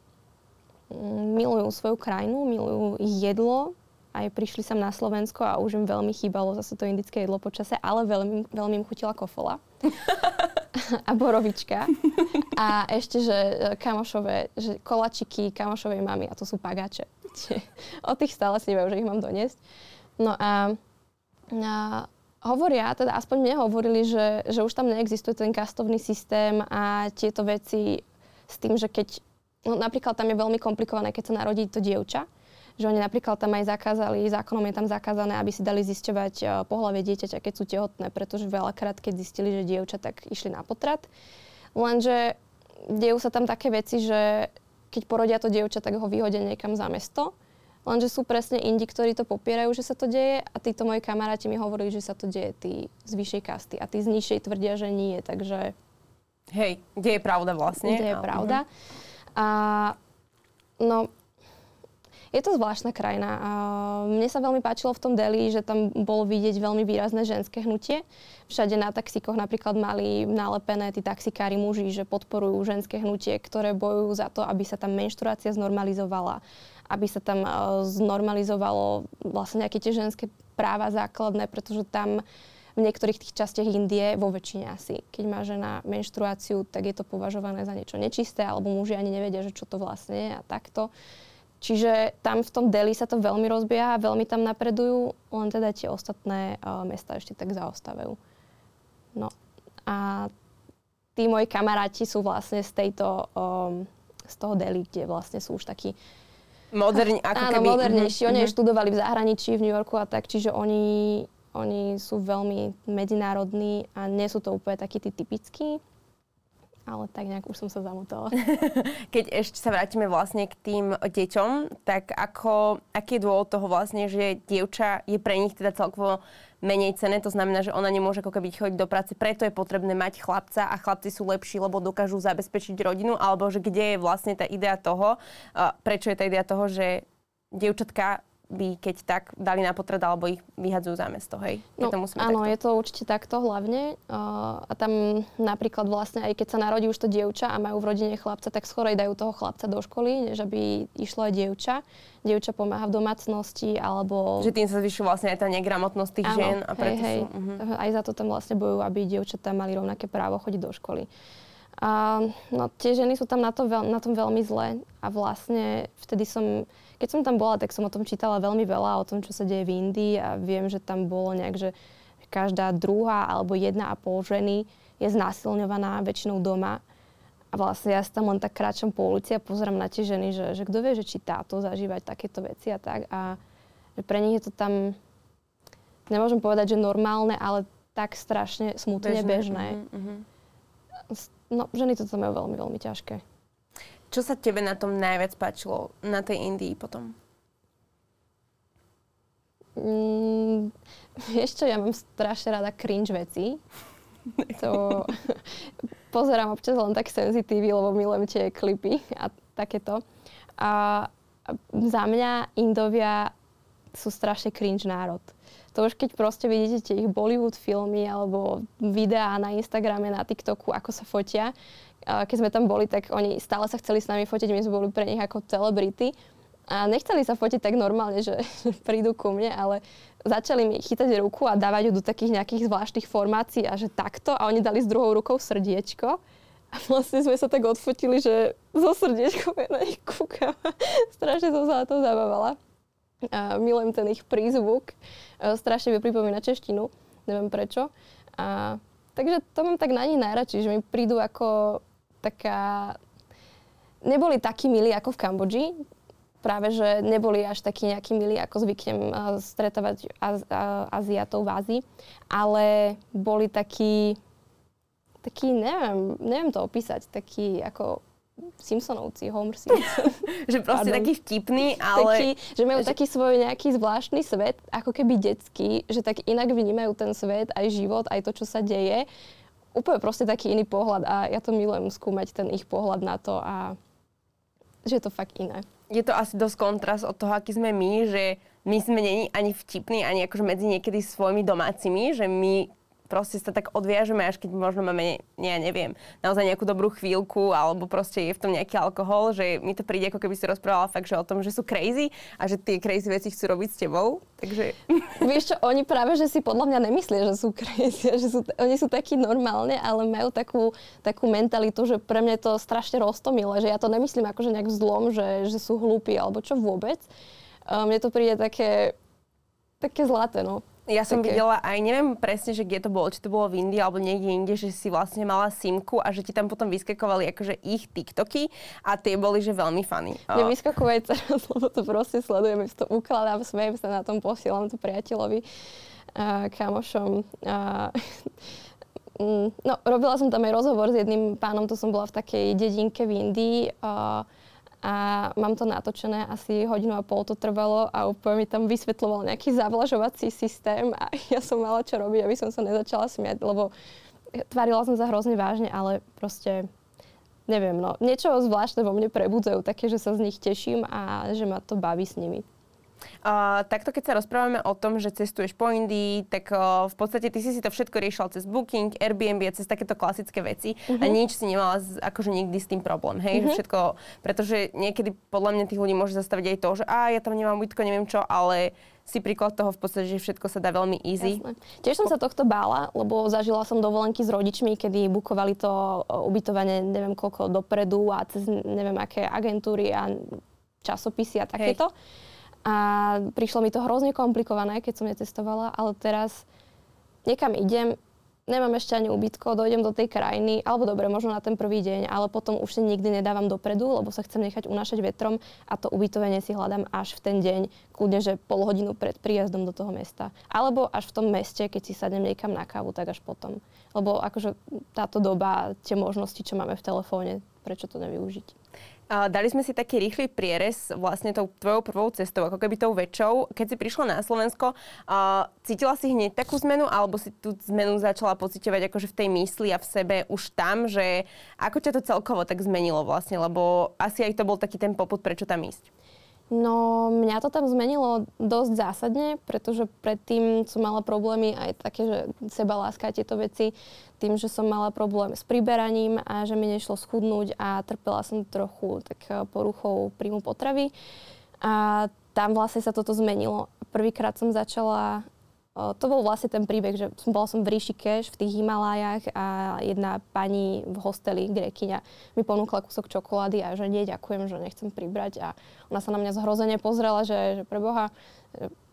milujú svoju krajinu, milujú jedlo, aj prišli sem na Slovensko a už im veľmi chýbalo zase to indické jedlo počase, ale veľmi, veľmi im chutila kofola. a borovička. A ešte, že e, kamošové, že kolačiky kamošovej mamy, a to sú pagáče. o tých stále si nevajú, že ich mám doniesť. No a, a hovoria, teda aspoň mne hovorili, že, že už tam neexistuje ten kastovný systém a tieto veci s tým, že keď No, napríklad tam je veľmi komplikované, keď sa narodí to dievča, že oni napríklad tam aj zakázali, zákonom je tam zakázané, aby si dali zisťovať uh, pohlavie dieťaťa, keď sú tehotné, pretože veľakrát, keď zistili, že dievča, tak išli na potrat. Lenže dejú sa tam také veci, že keď porodia to dievča, tak ho vyhodia niekam za mesto. Lenže sú presne indi, ktorí to popierajú, že sa to deje a títo moji kamaráti mi hovorili, že sa to deje tí z vyššej kasty a tí z nižšej tvrdia, že nie, takže... Hej, kde je pravda vlastne? Kde je pravda. Uh-huh. A no, je to zvláštna krajina. A mne sa veľmi páčilo v tom Delhi, že tam bolo vidieť veľmi výrazné ženské hnutie. Všade na taxíkoch napríklad mali nalepené tí taxikári muži, že podporujú ženské hnutie, ktoré bojujú za to, aby sa tam menštruácia znormalizovala, aby sa tam znormalizovalo vlastne nejaké tie ženské práva základné, pretože tam v niektorých tých častiach Indie, vo väčšine asi, keď má žena menštruáciu, tak je to považované za niečo nečisté, alebo muži ani nevedia, že čo to vlastne je a takto. Čiže tam v tom Delhi sa to veľmi rozbieha, veľmi tam napredujú, len teda tie ostatné uh, mesta ešte tak zaostávajú. No a tí moji kamaráti sú vlastne z tejto, um, z toho Delhi, kde vlastne sú už takí Moderni, ako Áno, keby... modernejší. Oni mm-hmm. študovali v zahraničí, v New Yorku a tak, čiže oni oni sú veľmi medzinárodní a nie sú to úplne takí tí typickí, ale tak nejak už som sa zamotala. Keď ešte sa vrátime vlastne k tým deťom, tak ako, aký je dôvod toho vlastne, že dievča je pre nich teda celkovo menej cené, to znamená, že ona nemôže ako keby chodiť do práce, preto je potrebné mať chlapca a chlapci sú lepší, lebo dokážu zabezpečiť rodinu, alebo že kde je vlastne tá idea toho, prečo je tá idea toho, že dievčatka by keď tak dali na potred alebo ich vyhadzujú za mesto, hej? No, to áno, takto. je to určite takto hlavne. Uh, a tam napríklad vlastne aj keď sa narodí už to dievča a majú v rodine chlapca, tak skorej dajú toho chlapca do školy, než aby išlo aj dievča. Dievča pomáha v domácnosti alebo... Že tým sa zvyšuje vlastne aj tá negramotnosť tých áno, žien a preto hej, sú... Uh-huh. Aj za to tam vlastne bojujú, aby dievčatá mali rovnaké právo chodiť do školy. A no, tie ženy sú tam na, to veľ, na tom veľmi zle a vlastne vtedy som keď som tam bola, tak som o tom čítala veľmi veľa, o tom, čo sa deje v Indii a viem, že tam bolo nejak, že každá druhá alebo jedna a pol ženy je znásilňovaná väčšinou doma. A vlastne ja tam len tak kráčam po ulici a pozerám na tie ženy, že, že kto vie, že či táto zažívať takéto veci a tak. A že pre nich je to tam, nemôžem povedať, že normálne, ale tak strašne smutne bežné. bežné. Mm-hmm. No, ženy to tam majú veľmi, veľmi ťažké. Čo sa tebe na tom najviac páčilo, na tej Indii potom? Mm, vieš čo, ja mám strašne rada cringe veci. To pozerám občas len tak senzitívy, lebo milujem tie klipy a takéto. A za mňa Indovia sú strašne cringe národ. To už keď proste vidíte ich Bollywood filmy alebo videá na Instagrame, na TikToku, ako sa fotia, keď sme tam boli, tak oni stále sa chceli s nami fotiť, my sme boli pre nich ako celebrity. A nechceli sa fotiť tak normálne, že prídu ku mne, ale začali mi chytať ruku a dávať ju do takých nejakých zvláštnych formácií a že takto. A oni dali s druhou rukou srdiečko. A vlastne sme sa tak odfotili, že zo srdiečkom ja na nich kúkam. Strašne som sa na to zabávala. A milujem ten ich prízvuk. A strašne mi pripomína češtinu. Neviem prečo. A, takže to mám tak na nich najradšej, že mi prídu ako taká... Neboli takí milí ako v Kambodži, práve že neboli až takí nejakí milí, ako zvyknem uh, stretávať az, uh, Aziatov v Ázii, ale boli takí taký, neviem, neviem to opísať, taký ako Simpsonovci, Homer Simpson. že proste Pardon. taký vtipný, ale... Taký, že majú že... taký svoj nejaký zvláštny svet, ako keby detský, že tak inak vnímajú ten svet, aj život, aj to, čo sa deje. Úplne proste taký iný pohľad a ja to milujem skúmať ten ich pohľad na to a že je to fakt iné. Je to asi dosť kontrast od toho, aký sme my, že my sme není ani vtipní, ani akože medzi niekedy svojimi domácimi, že my proste sa tak odviažeme, až keď možno máme, ne, ja neviem, naozaj nejakú dobrú chvíľku, alebo proste je v tom nejaký alkohol, že mi to príde, ako keby si rozprávala fakt, že o tom, že sú crazy a že tie crazy veci chcú robiť s tebou. Takže... Vieš čo, oni práve, že si podľa mňa nemyslia, že sú crazy, že sú, oni sú takí normálne, ale majú takú, takú mentalitu, že pre mňa je to strašne roztomilé, že ja to nemyslím akože nejak zlom, že, že sú hlúpi alebo čo vôbec. Mne to príde také, také zlaté, no. Ja som okay. videla aj, neviem presne, že kde to bolo, či to bolo v Indii alebo niekde inde, že si vlastne mala simku a že ti tam potom vyskakovali akože ich TikToky a tie boli, že veľmi funny. Mne vyskakujú teraz, lebo to proste sledujem, si to ukladám, smejem sa na tom, posielam to priateľovi, uh, kamošom. Uh, no, robila som tam aj rozhovor s jedným pánom, to som bola v takej dedinke v Indii. Uh, a mám to natočené, asi hodinu a pol to trvalo a úplne mi tam vysvetloval nejaký zavlažovací systém a ja som mala čo robiť, aby som sa nezačala smiať, lebo tvarila som sa hrozne vážne, ale proste neviem, no niečo zvláštne vo mne prebudzajú, také, že sa z nich teším a že ma to baví s nimi. Uh, takto keď sa rozprávame o tom, že cestuješ po Indii, tak uh, v podstate ty si si to všetko riešila cez Booking, Airbnb a cez takéto klasické veci uh-huh. a mhm. nič si nemala z, akože nikdy s tým problém, hej? Uh-huh. Všetko, pretože niekedy podľa mňa tých ľudí môže zastaviť aj to, že a ja tam nemám bytko, neviem čo, ale si príklad toho v podstate, že všetko sa dá veľmi easy. Jasné. Tiež som sa tohto bála, lebo zažila som dovolenky s rodičmi, kedy bukovali to ubytovanie neviem koľko dopredu a cez neviem aké agentúry a časopisy a takéto. Hej. A prišlo mi to hrozne komplikované, keď som netestovala, ale teraz niekam idem, nemám ešte ani ubytko, dojdem do tej krajiny, alebo dobre, možno na ten prvý deň, ale potom už si nikdy nedávam dopredu, lebo sa chcem nechať unášať vetrom a to ubytovanie si hľadám až v ten deň, kľudne, že pol hodinu pred príjazdom do toho mesta. Alebo až v tom meste, keď si sadnem niekam na kávu, tak až potom. Lebo akože táto doba, tie možnosti, čo máme v telefóne, prečo to nevyužiť? Dali sme si taký rýchly prierez vlastne tou tvojou prvou cestou, ako keby tou väčšou. Keď si prišla na Slovensko, cítila si hneď takú zmenu, alebo si tú zmenu začala pociťovať akože v tej mysli a v sebe už tam, že ako ťa to celkovo tak zmenilo vlastne, lebo asi aj to bol taký ten poput, prečo tam ísť. No, mňa to tam zmenilo dosť zásadne, pretože predtým som mala problémy aj také, že seba láska tieto veci, tým, že som mala problém s priberaním a že mi nešlo schudnúť a trpela som trochu tak eh, poruchou príjmu potravy. A tam vlastne sa toto zmenilo. Prvýkrát som začala to bol vlastne ten príbeh, že som, bola som v Rishikesh, v tých Himalájach a jedna pani v hosteli, grekyňa, mi ponúkla kúsok čokolády a že nie, ďakujem, že nechcem pribrať. A ona sa na mňa zhrozene pozrela, že, že pre Boha,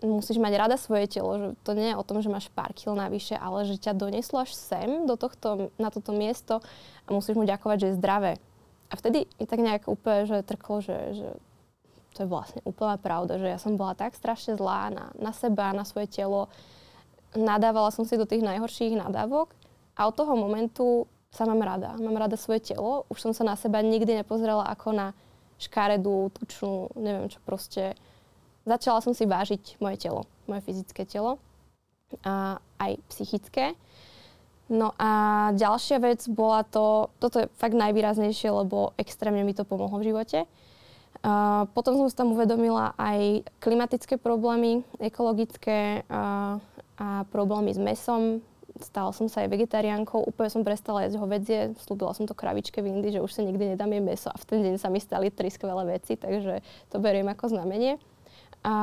musíš mať rada svoje telo, že to nie je o tom, že máš pár kil navyše, ale že ťa doneslo až sem, do tohto, na toto miesto a musíš mu ďakovať, že je zdravé. A vtedy mi tak nejak úplne, že trklo, že, že to je vlastne úplná pravda, že ja som bola tak strašne zlá na, na seba, na svoje telo. Nadávala som si do tých najhorších nadávok a od toho momentu sa mám rada. Mám rada svoje telo. Už som sa na seba nikdy nepozrela ako na škaredú, tučnú, neviem čo proste. Začala som si vážiť moje telo, moje fyzické telo a aj psychické. No a ďalšia vec bola to, toto je fakt najvýraznejšie, lebo extrémne mi to pomohlo v živote Potom som si tam uvedomila aj klimatické problémy, ekologické uh, a problémy s mesom. Stala som sa aj vegetariánkou, úplne som prestala jesť hovedzie, slúbila som to kravičke v Indii, že už sa nikdy nedám jej meso a v ten deň sa mi stali tri skvelé veci, takže to beriem ako znamenie. A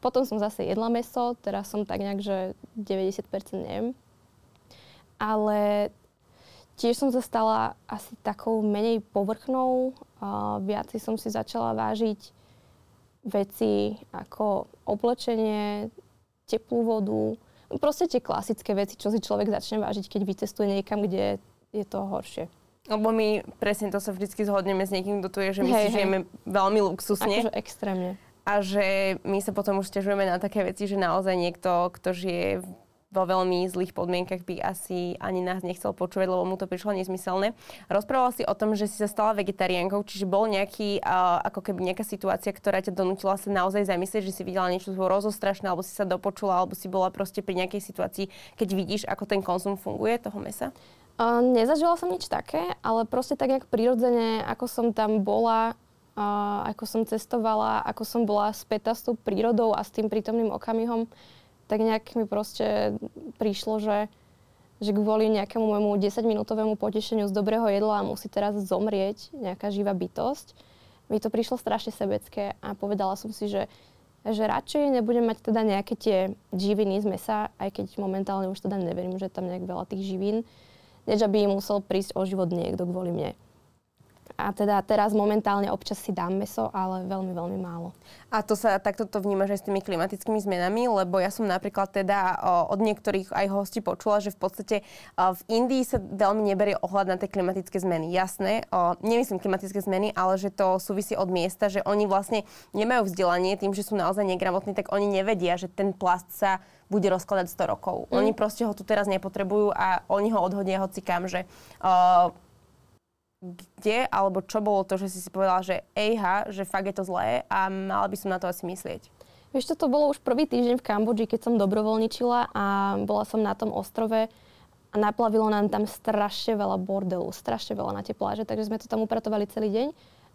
potom som zase jedla meso, teraz som tak nejak, že 90% neviem. Ale tiež som sa stala asi takou menej povrchnou. Uh, viacej som si začala vážiť veci ako oblečenie, teplú vodu, proste tie klasické veci, čo si človek začne vážiť, keď vycestuje niekam, kde je to horšie. Lebo my presne to sa vždy zhodneme s niekým, kto tu je, že my hej, si hej. žijeme veľmi luxusne. Akože extrémne. A že my sa potom už stiažujeme na také veci, že naozaj niekto, kto žije vo veľmi zlých podmienkach by asi ani nás nechcel počúvať, lebo mu to prišlo nezmyselné. Rozprával si o tom, že si sa stala vegetariánkou, čiže bol nejaký, uh, ako keby nejaká situácia, ktorá ťa donútila sa naozaj zamyslieť, že si videla niečo rozostrašné, alebo si sa dopočula, alebo si bola proste pri nejakej situácii, keď vidíš, ako ten konzum funguje toho mesa? Uh, nezažila som nič také, ale proste tak nejak prirodzene, ako som tam bola, uh, ako som cestovala, ako som bola späť s tou prírodou a s tým prítomným okamihom, tak nejak mi proste prišlo, že, že kvôli nejakému môjmu 10-minútovému potešeniu z dobrého jedla musí teraz zomrieť nejaká živá bytosť. Mi to prišlo strašne sebecké a povedala som si, že, že radšej nebudem mať teda nejaké tie živiny z mesa, aj keď momentálne už teda neverím, že tam nejak veľa tých živín, než aby musel prísť o život niekto kvôli mne. A teda teraz momentálne občas si dám meso, ale veľmi, veľmi málo. A to sa takto to vnímaš aj s tými klimatickými zmenami? Lebo ja som napríklad teda od niektorých aj hostí počula, že v podstate v Indii sa veľmi neberie ohľad na tie klimatické zmeny. Jasné, nemyslím klimatické zmeny, ale že to súvisí od miesta, že oni vlastne nemajú vzdelanie tým, že sú naozaj negramotní, tak oni nevedia, že ten plast sa bude rozkladať 100 rokov. Mm. Oni proste ho tu teraz nepotrebujú a oni ho odhodia hoci kam, že uh, kde alebo čo bolo to, že si si povedala, že ejha, že fakt je to zlé a mala by som na to asi myslieť? Vieš, to bolo už prvý týždeň v Kambodži, keď som dobrovoľničila a bola som na tom ostrove a naplavilo nám tam strašne veľa bordelu, strašne veľa na tie pláže, takže sme to tam upratovali celý deň.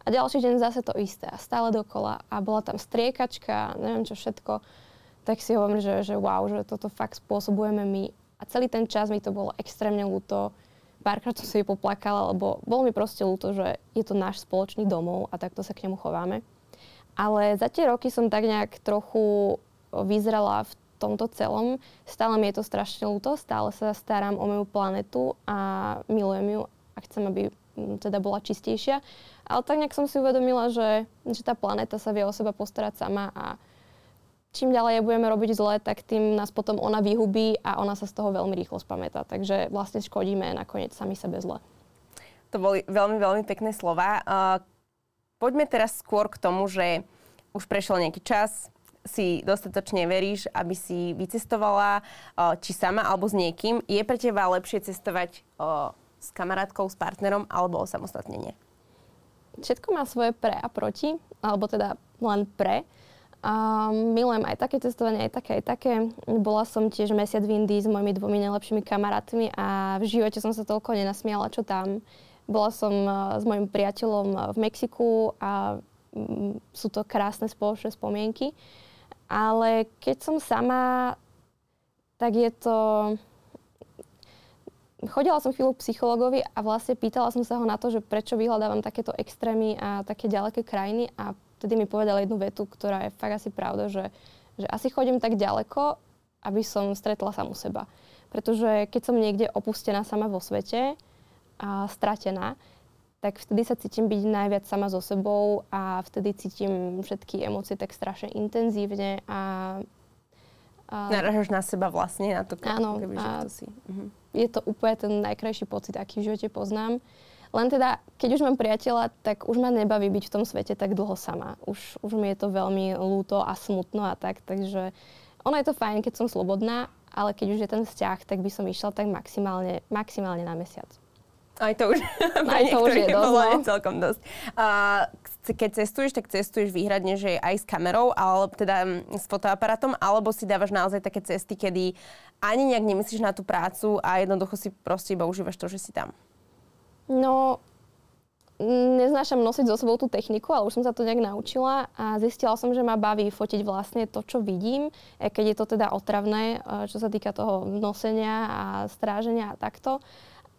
A ďalší deň zase to isté a stále dokola a bola tam striekačka, neviem čo všetko. Tak si hovorím, že, že wow, že toto fakt spôsobujeme my. A celý ten čas mi to bolo extrémne ľúto párkrát som si poplakala, lebo bolo mi proste ľúto, že je to náš spoločný domov a takto sa k nemu chováme. Ale za tie roky som tak nejak trochu vyzrela v tomto celom. Stále mi je to strašne ľúto, stále sa starám o moju planetu a milujem ju a chcem, aby mm, teda bola čistejšia. Ale tak nejak som si uvedomila, že, že tá planéta sa vie o seba postarať sama a čím ďalej budeme robiť zle, tak tým nás potom ona vyhubí a ona sa z toho veľmi rýchlo spamätá. Takže vlastne škodíme nakoniec sami sebe zle. To boli veľmi, veľmi pekné slova. Uh, poďme teraz skôr k tomu, že už prešiel nejaký čas, si dostatočne veríš, aby si vycestovala, uh, či sama alebo s niekým. Je pre teba lepšie cestovať uh, s kamarátkou, s partnerom alebo osamostatnenie? Všetko má svoje pre a proti, alebo teda len pre. A milujem aj také cestovanie, aj také, aj také. Bola som tiež mesiac v Indii s mojimi dvomi najlepšími kamarátmi a v živote som sa toľko nenasmiala, čo tam. Bola som s mojim priateľom v Mexiku a mm, sú to krásne spoločné spomienky. Ale keď som sama, tak je to... Chodila som chvíľu k psychologovi a vlastne pýtala som sa ho na to, že prečo vyhľadávam takéto extrémy a také ďaleké krajiny a vtedy mi povedal jednu vetu, ktorá je fakt asi pravda, že, že asi chodím tak ďaleko, aby som stretla samu seba. Pretože keď som niekde opustená sama vo svete a stratená, tak vtedy sa cítim byť najviac sama so sebou a vtedy cítim všetky emócie tak strašne intenzívne a... a Naražaš na seba vlastne, na to, áno, keby, že to si... Uh-huh. Je to úplne ten najkrajší pocit, aký v živote poznám. Len teda, keď už mám priateľa, tak už ma nebaví byť v tom svete tak dlho sama. Už, už mi je to veľmi lúto a smutno a tak, takže ono je to fajn, keď som slobodná, ale keď už je ten vzťah, tak by som išla tak maximálne, maximálne na mesiac. Aj to už, aj to už je dosť. No. celkom dosť. A keď cestuješ, tak cestuješ výhradne, že aj s kamerou, alebo teda s fotoaparátom, alebo si dávaš naozaj také cesty, kedy ani nejak nemyslíš na tú prácu a jednoducho si proste iba užívaš to, že si tam. No, neznášam nosiť so sebou tú techniku, ale už som sa to nejak naučila a zistila som, že ma baví fotiť vlastne to, čo vidím, keď je to teda otravné, e, čo sa týka toho nosenia a stráženia a takto.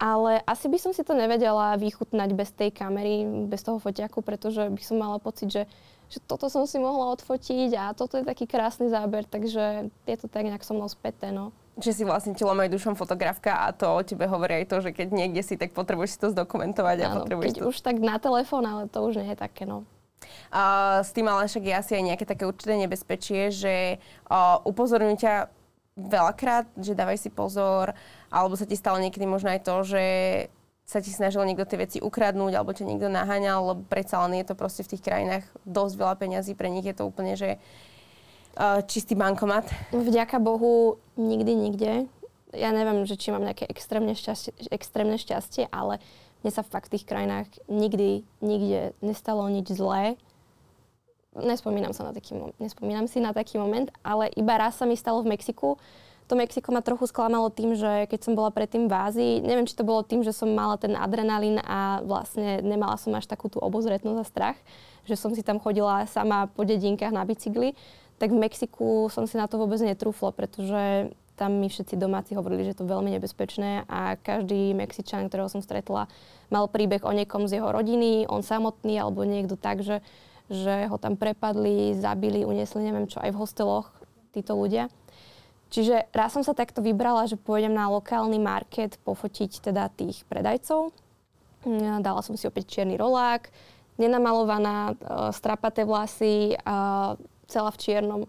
Ale asi by som si to nevedela vychutnať bez tej kamery, bez toho fotiaku, pretože by som mala pocit, že, že toto som si mohla odfotiť a toto je taký krásny záber, takže je to tak nejak so mnou späté, no. Že si vlastne telom aj dušom fotografka a to o tebe hovorí aj to, že keď niekde si, tak potrebuješ si to zdokumentovať a Áno, potrebuješ keď to... už tak na telefón, ale to už nie je také, no. Uh, s tým ale však je asi aj nejaké také určité nebezpečie, že uh, upozorňujú ťa veľakrát, že dávaj si pozor, alebo sa ti stalo niekedy možno aj to, že sa ti snažil niekto tie veci ukradnúť, alebo ťa niekto naháňal, lebo predsa len je to proste v tých krajinách dosť veľa peňazí, pre nich je to úplne, že čistý bankomat. Vďaka Bohu nikdy nikde. Ja neviem, že či mám nejaké extrémne šťastie, extrémne šťastie, ale mne sa fakt v tých krajinách nikdy, nikde nestalo nič zlé. Nespomínam, sa na taký, nespomínam si na taký moment, ale iba raz sa mi stalo v Mexiku. To Mexiko ma trochu sklamalo tým, že keď som bola predtým v Ázii, neviem, či to bolo tým, že som mala ten adrenalín a vlastne nemala som až takú tú obozretnosť a strach, že som si tam chodila sama po dedinkách na bicykli, tak v Mexiku som si na to vôbec netrúfla, pretože tam mi všetci domáci hovorili, že to veľmi nebezpečné a každý Mexičan, ktorého som stretla, mal príbeh o niekom z jeho rodiny, on samotný alebo niekto tak, že, že ho tam prepadli, zabili, uniesli, neviem čo, aj v hosteloch títo ľudia. Čiže raz som sa takto vybrala, že pôjdem na lokálny market pofotiť teda tých predajcov. Mm, dala som si opäť čierny rolák, nenamalovaná, e, strapaté vlasy, celá v čiernom,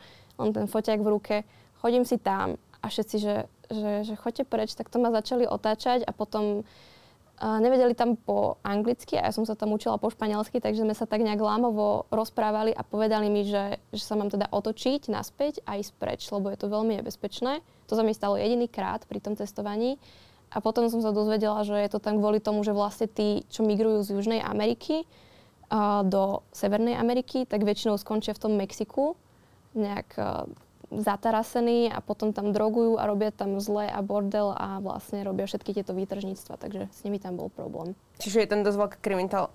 len ten foťák v ruke. Chodím si tam a všetci, že, že, že choďte preč, tak to ma začali otáčať a potom nevedeli tam po anglicky a ja som sa tam učila po španielsky, takže sme sa tak nejak lámovo rozprávali a povedali mi, že, že sa mám teda otočiť naspäť a ísť preč, lebo je to veľmi nebezpečné. To sa mi stalo jediný krát pri tom testovaní. A potom som sa dozvedela, že je to tam kvôli tomu, že vlastne tí, čo migrujú z Južnej Ameriky do Severnej Ameriky, tak väčšinou skončia v tom Mexiku nejak zatarasení a potom tam drogujú a robia tam zle a bordel a vlastne robia všetky tieto výtržníctva, takže s nimi tam bol problém. Čiže je tam dosť veľká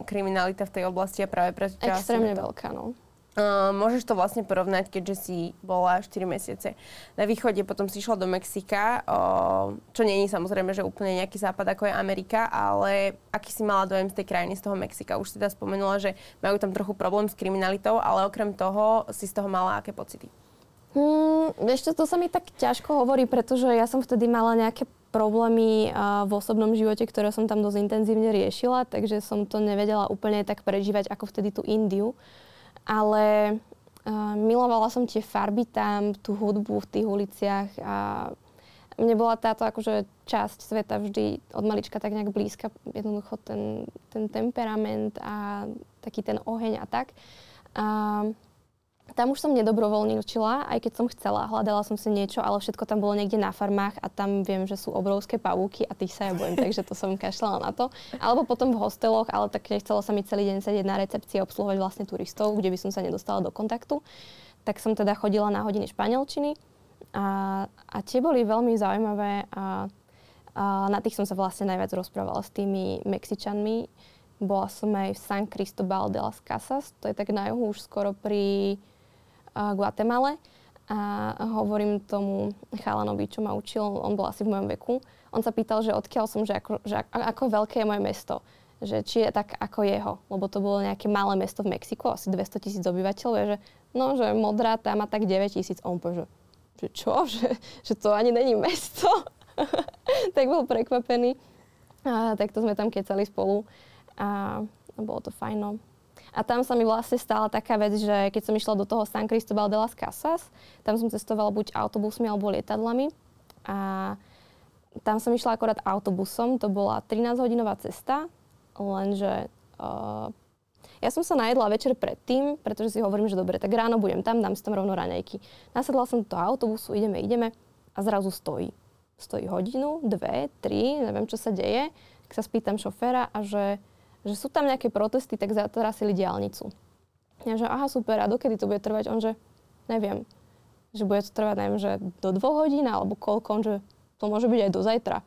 kriminalita v tej oblasti a práve pre Extrémne veľká, no. Uh, môžeš to vlastne porovnať, keďže si bola 4 mesiace na východe, potom si išla do Mexika, uh, čo není samozrejme, že úplne nejaký západ ako je Amerika, ale aký si mala dojem z tej krajiny, z toho Mexika? Už si teda spomenula, že majú tam trochu problém s kriminalitou, ale okrem toho si z toho mala aké pocity? Hmm, ešte to sa mi tak ťažko hovorí, pretože ja som vtedy mala nejaké problémy v osobnom živote, ktoré som tam dosť intenzívne riešila, takže som to nevedela úplne tak prežívať ako vtedy tú Indiu. Ale uh, milovala som tie farby tam, tú hudbu v tých uliciach a mne bola táto akože časť sveta vždy od malička tak nejak blízka, jednoducho ten, ten temperament a taký ten oheň a tak. Uh, tam už som nedobrovoľničila, aj keď som chcela, hľadala som si niečo, ale všetko tam bolo niekde na farmách a tam viem, že sú obrovské pavúky a tých sa ja bojím, takže to som kašľala na to. Alebo potom v hosteloch, ale tak nechcela sa mi celý deň sedieť na recepcii a obsluhovať vlastne turistov, kde by som sa nedostala do kontaktu. Tak som teda chodila na hodiny španielčiny a, a tie boli veľmi zaujímavé a, a na tých som sa vlastne najviac rozprávala s tými Mexičanmi. Bola som aj v San Cristobal de las Casas, to je tak na juhu už skoro pri Guatemale a hovorím tomu chalanovi, čo ma učil, on bol asi v mojom veku. On sa pýtal, že odkiaľ som, že ako, že ako, veľké je moje mesto. Že či je tak ako jeho, lebo to bolo nejaké malé mesto v Mexiku, asi 200 tisíc obyvateľov, že no, že modrá tam má tak 9 tisíc. On povie, že, čo, že, že to ani není mesto. tak bol prekvapený. A takto sme tam kecali spolu a bolo to fajn. A tam sa mi vlastne stala taká vec, že keď som išla do toho San Cristobal de las Casas, tam som cestovala buď autobusmi alebo lietadlami. A tam som išla akorát autobusom, to bola 13-hodinová cesta, lenže uh, ja som sa najedla večer predtým, pretože si hovorím, že dobre, tak ráno budem tam, dám si tam rovno raňajky. Nasadla som do autobusu, ideme, ideme a zrazu stojí. Stojí hodinu, dve, tri, neviem, čo sa deje. Tak sa spýtam šoféra a že že sú tam nejaké protesty, tak zatrasili diálnicu. Ja, že aha, super, a dokedy to bude trvať? On, že neviem, že bude to trvať, neviem, že do dvoch hodín, alebo koľko, on, že to môže byť aj do zajtra.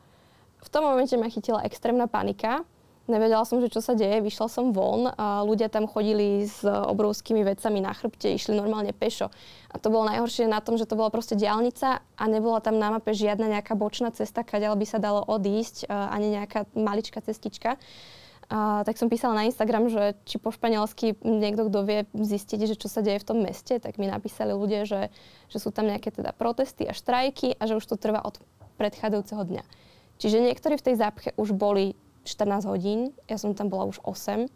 V tom momente ma chytila extrémna panika, Nevedela som, že čo sa deje, vyšla som von a ľudia tam chodili s obrovskými vecami na chrbte, išli normálne pešo. A to bolo najhoršie na tom, že to bola proste diálnica a nebola tam na mape žiadna nejaká bočná cesta, kadeľ by sa dalo odísť, ani nejaká maličká cestička. A, tak som písala na Instagram, že či po španielsky niekto, kto vie zistiť, že čo sa deje v tom meste, tak mi napísali ľudia, že, že sú tam nejaké teda protesty a štrajky a že už to trvá od predchádzajúceho dňa. Čiže niektorí v tej zápche už boli 14 hodín, ja som tam bola už 8,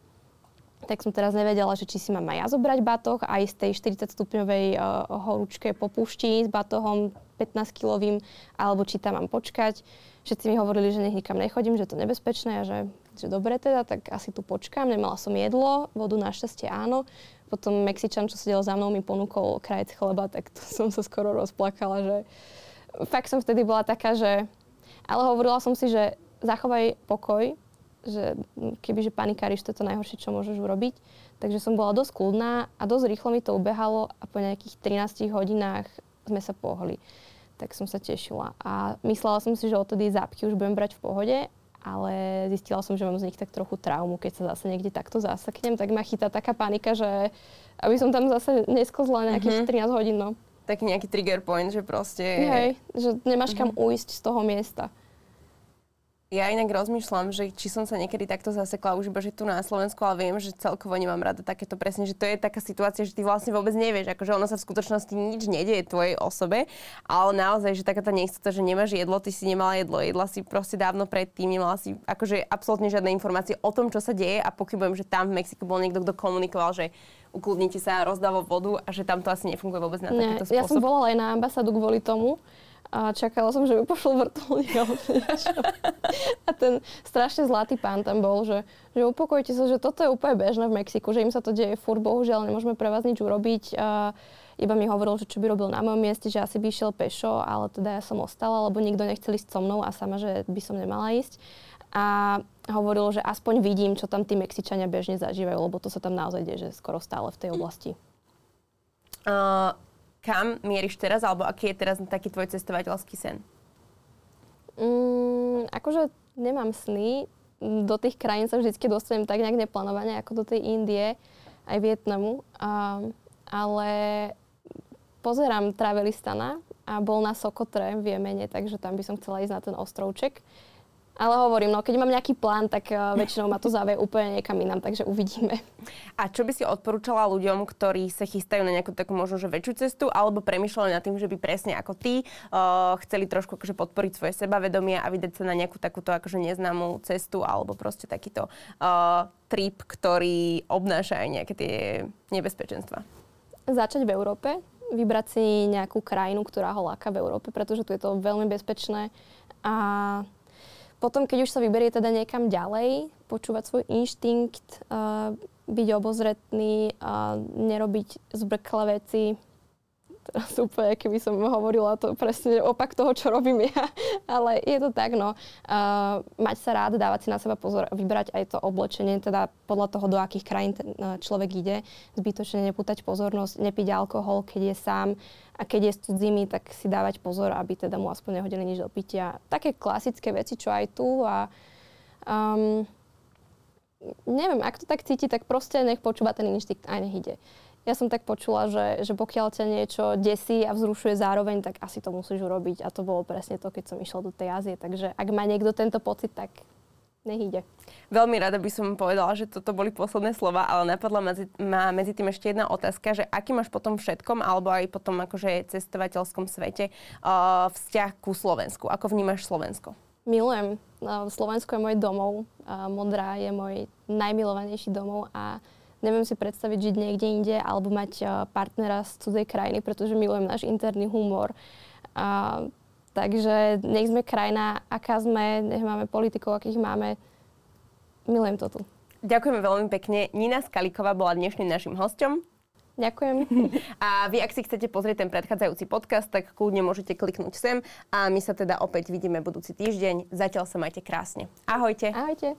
tak som teraz nevedela, že či si mám aj ja zobrať batoh aj z tej 40 stupňovej uh, horúčke po púšti s batohom 15-kilovým, alebo či tam mám počkať. Všetci mi hovorili, že nech nikam nechodím, že to je nebezpečné a že že dobre teda, tak asi tu počkám. Nemala som jedlo, vodu našťastie áno. Potom Mexičan, čo sedel za mnou, mi ponúkol krajec chleba, tak to som sa skoro rozplakala, že fakt som vtedy bola taká, že... Ale hovorila som si, že zachovaj pokoj, že kebyže panikáriš, to je to najhoršie, čo môžeš urobiť. Takže som bola dosť kľudná a dosť rýchlo mi to ubehalo a po nejakých 13 hodinách sme sa pohli. Tak som sa tešila. A myslela som si, že odtedy zápky už budem brať v pohode ale zistila som, že mám z nich tak trochu traumu, keď sa zase niekde takto zaseknem, tak ma chytá taká panika, že aby som tam zase neskozla nejakých mm-hmm. 13 hodín. No. Taký nejaký trigger point, že proste... Hej, že nemáš mm-hmm. kam ujsť z toho miesta. Ja inak rozmýšľam, že či som sa niekedy takto zasekla už iba, že tu na Slovensku, ale viem, že celkovo nemám rada takéto presne, že to je taká situácia, že ty vlastne vôbec nevieš, akože ono sa v skutočnosti nič nedieje tvojej osobe, ale naozaj, že taká tá neistota, že nemáš jedlo, ty si nemala jedlo, jedla si proste dávno predtým, nemala si akože absolútne žiadne informácie o tom, čo sa deje a pochybujem, že tam v Mexiku bol niekto, kto komunikoval, že ukludnite sa, rozdáva vodu a že tam to asi nefunguje vôbec na ne, takýto spôsob. Ja som volala aj na ambasádu kvôli tomu, a čakala som, že mi pošlo vrtulník. A ten strašne zlatý pán tam bol, že, že upokojte sa, že toto je úplne bežné v Mexiku, že im sa to deje fur, bohužiaľ nemôžeme pre vás nič urobiť. A iba mi hovoril, že čo by robil na mojom mieste, že asi by išiel pešo, ale teda ja som ostala, lebo nikto nechcel ísť so mnou a sama, že by som nemala ísť. A hovoril, že aspoň vidím, čo tam tí Mexičania bežne zažívajú, lebo to sa tam naozaj deje, že skoro stále v tej oblasti. Uh, kam mieríš teraz, alebo aký je teraz taký tvoj cestovateľský sen? Mm, akože nemám sny. Do tých krajín sa vždy dostanem tak nejak neplánovane, ako do tej Indie, aj Vietnamu. A, ale pozerám Travelistana a bol na Sokotre v Jemene, takže tam by som chcela ísť na ten ostrovček. Ale hovorím, no keď mám nejaký plán, tak uh, väčšinou ma to zavie úplne niekam inám, takže uvidíme. A čo by si odporúčala ľuďom, ktorí sa chystajú na nejakú takú možno že väčšiu cestu, alebo premyšľali nad tým, že by presne ako ty uh, chceli trošku akože podporiť svoje sebavedomie a vydať sa na nejakú takúto akože neznámú cestu, alebo proste takýto uh, trip, ktorý obnáša aj nejaké tie nebezpečenstva? Začať v Európe, vybrať si nejakú krajinu, ktorá ho láka v Európe, pretože tu je to veľmi bezpečné a potom, keď už sa vyberie teda niekam ďalej, počúvať svoj inštinkt, uh, byť obozretný, uh, nerobiť zbrklé veci, teraz úplne, keby som hovorila to presne opak toho, čo robím ja, ale je to tak, no. Uh, mať sa rád, dávať si na seba pozor, vybrať aj to oblečenie, teda podľa toho, do akých krajín ten uh, človek ide, zbytočne nepútať pozornosť, nepiť alkohol, keď je sám a keď je s cudzími, tak si dávať pozor, aby teda mu aspoň nehodili nič do pitia. Také klasické veci, čo aj tu a um, neviem, ak to tak cíti, tak proste nech počúva ten inštinkt a nech ide ja som tak počula, že, že pokiaľ ťa niečo desí a vzrušuje zároveň, tak asi to musíš urobiť. A to bolo presne to, keď som išla do tej Ázie. Takže ak má niekto tento pocit, tak nech ide. Veľmi rada by som povedala, že toto boli posledné slova, ale napadla medzi, má medzi tým ešte jedna otázka, že aký máš potom všetkom, alebo aj potom akože cestovateľskom svete uh, vzťah ku Slovensku? Ako vnímaš Slovensko? Milujem. Uh, Slovensko je môj domov. Uh, Modrá je môj najmilovanejší domov a neviem si predstaviť žiť niekde inde alebo mať eh, partnera z cudzej krajiny, pretože milujem náš interný humor. A, takže nech sme krajina, aká sme, nech máme politikov, akých máme. Milujem to tu. Ďakujeme veľmi pekne. Nina Skaliková bola dnešným našim hostom. Ďakujem. A vy, ak si chcete pozrieť ten predchádzajúci podcast, tak kľudne môžete kliknúť sem a my sa teda opäť vidíme budúci týždeň. Zatiaľ sa majte krásne. Ahojte. Ahojte.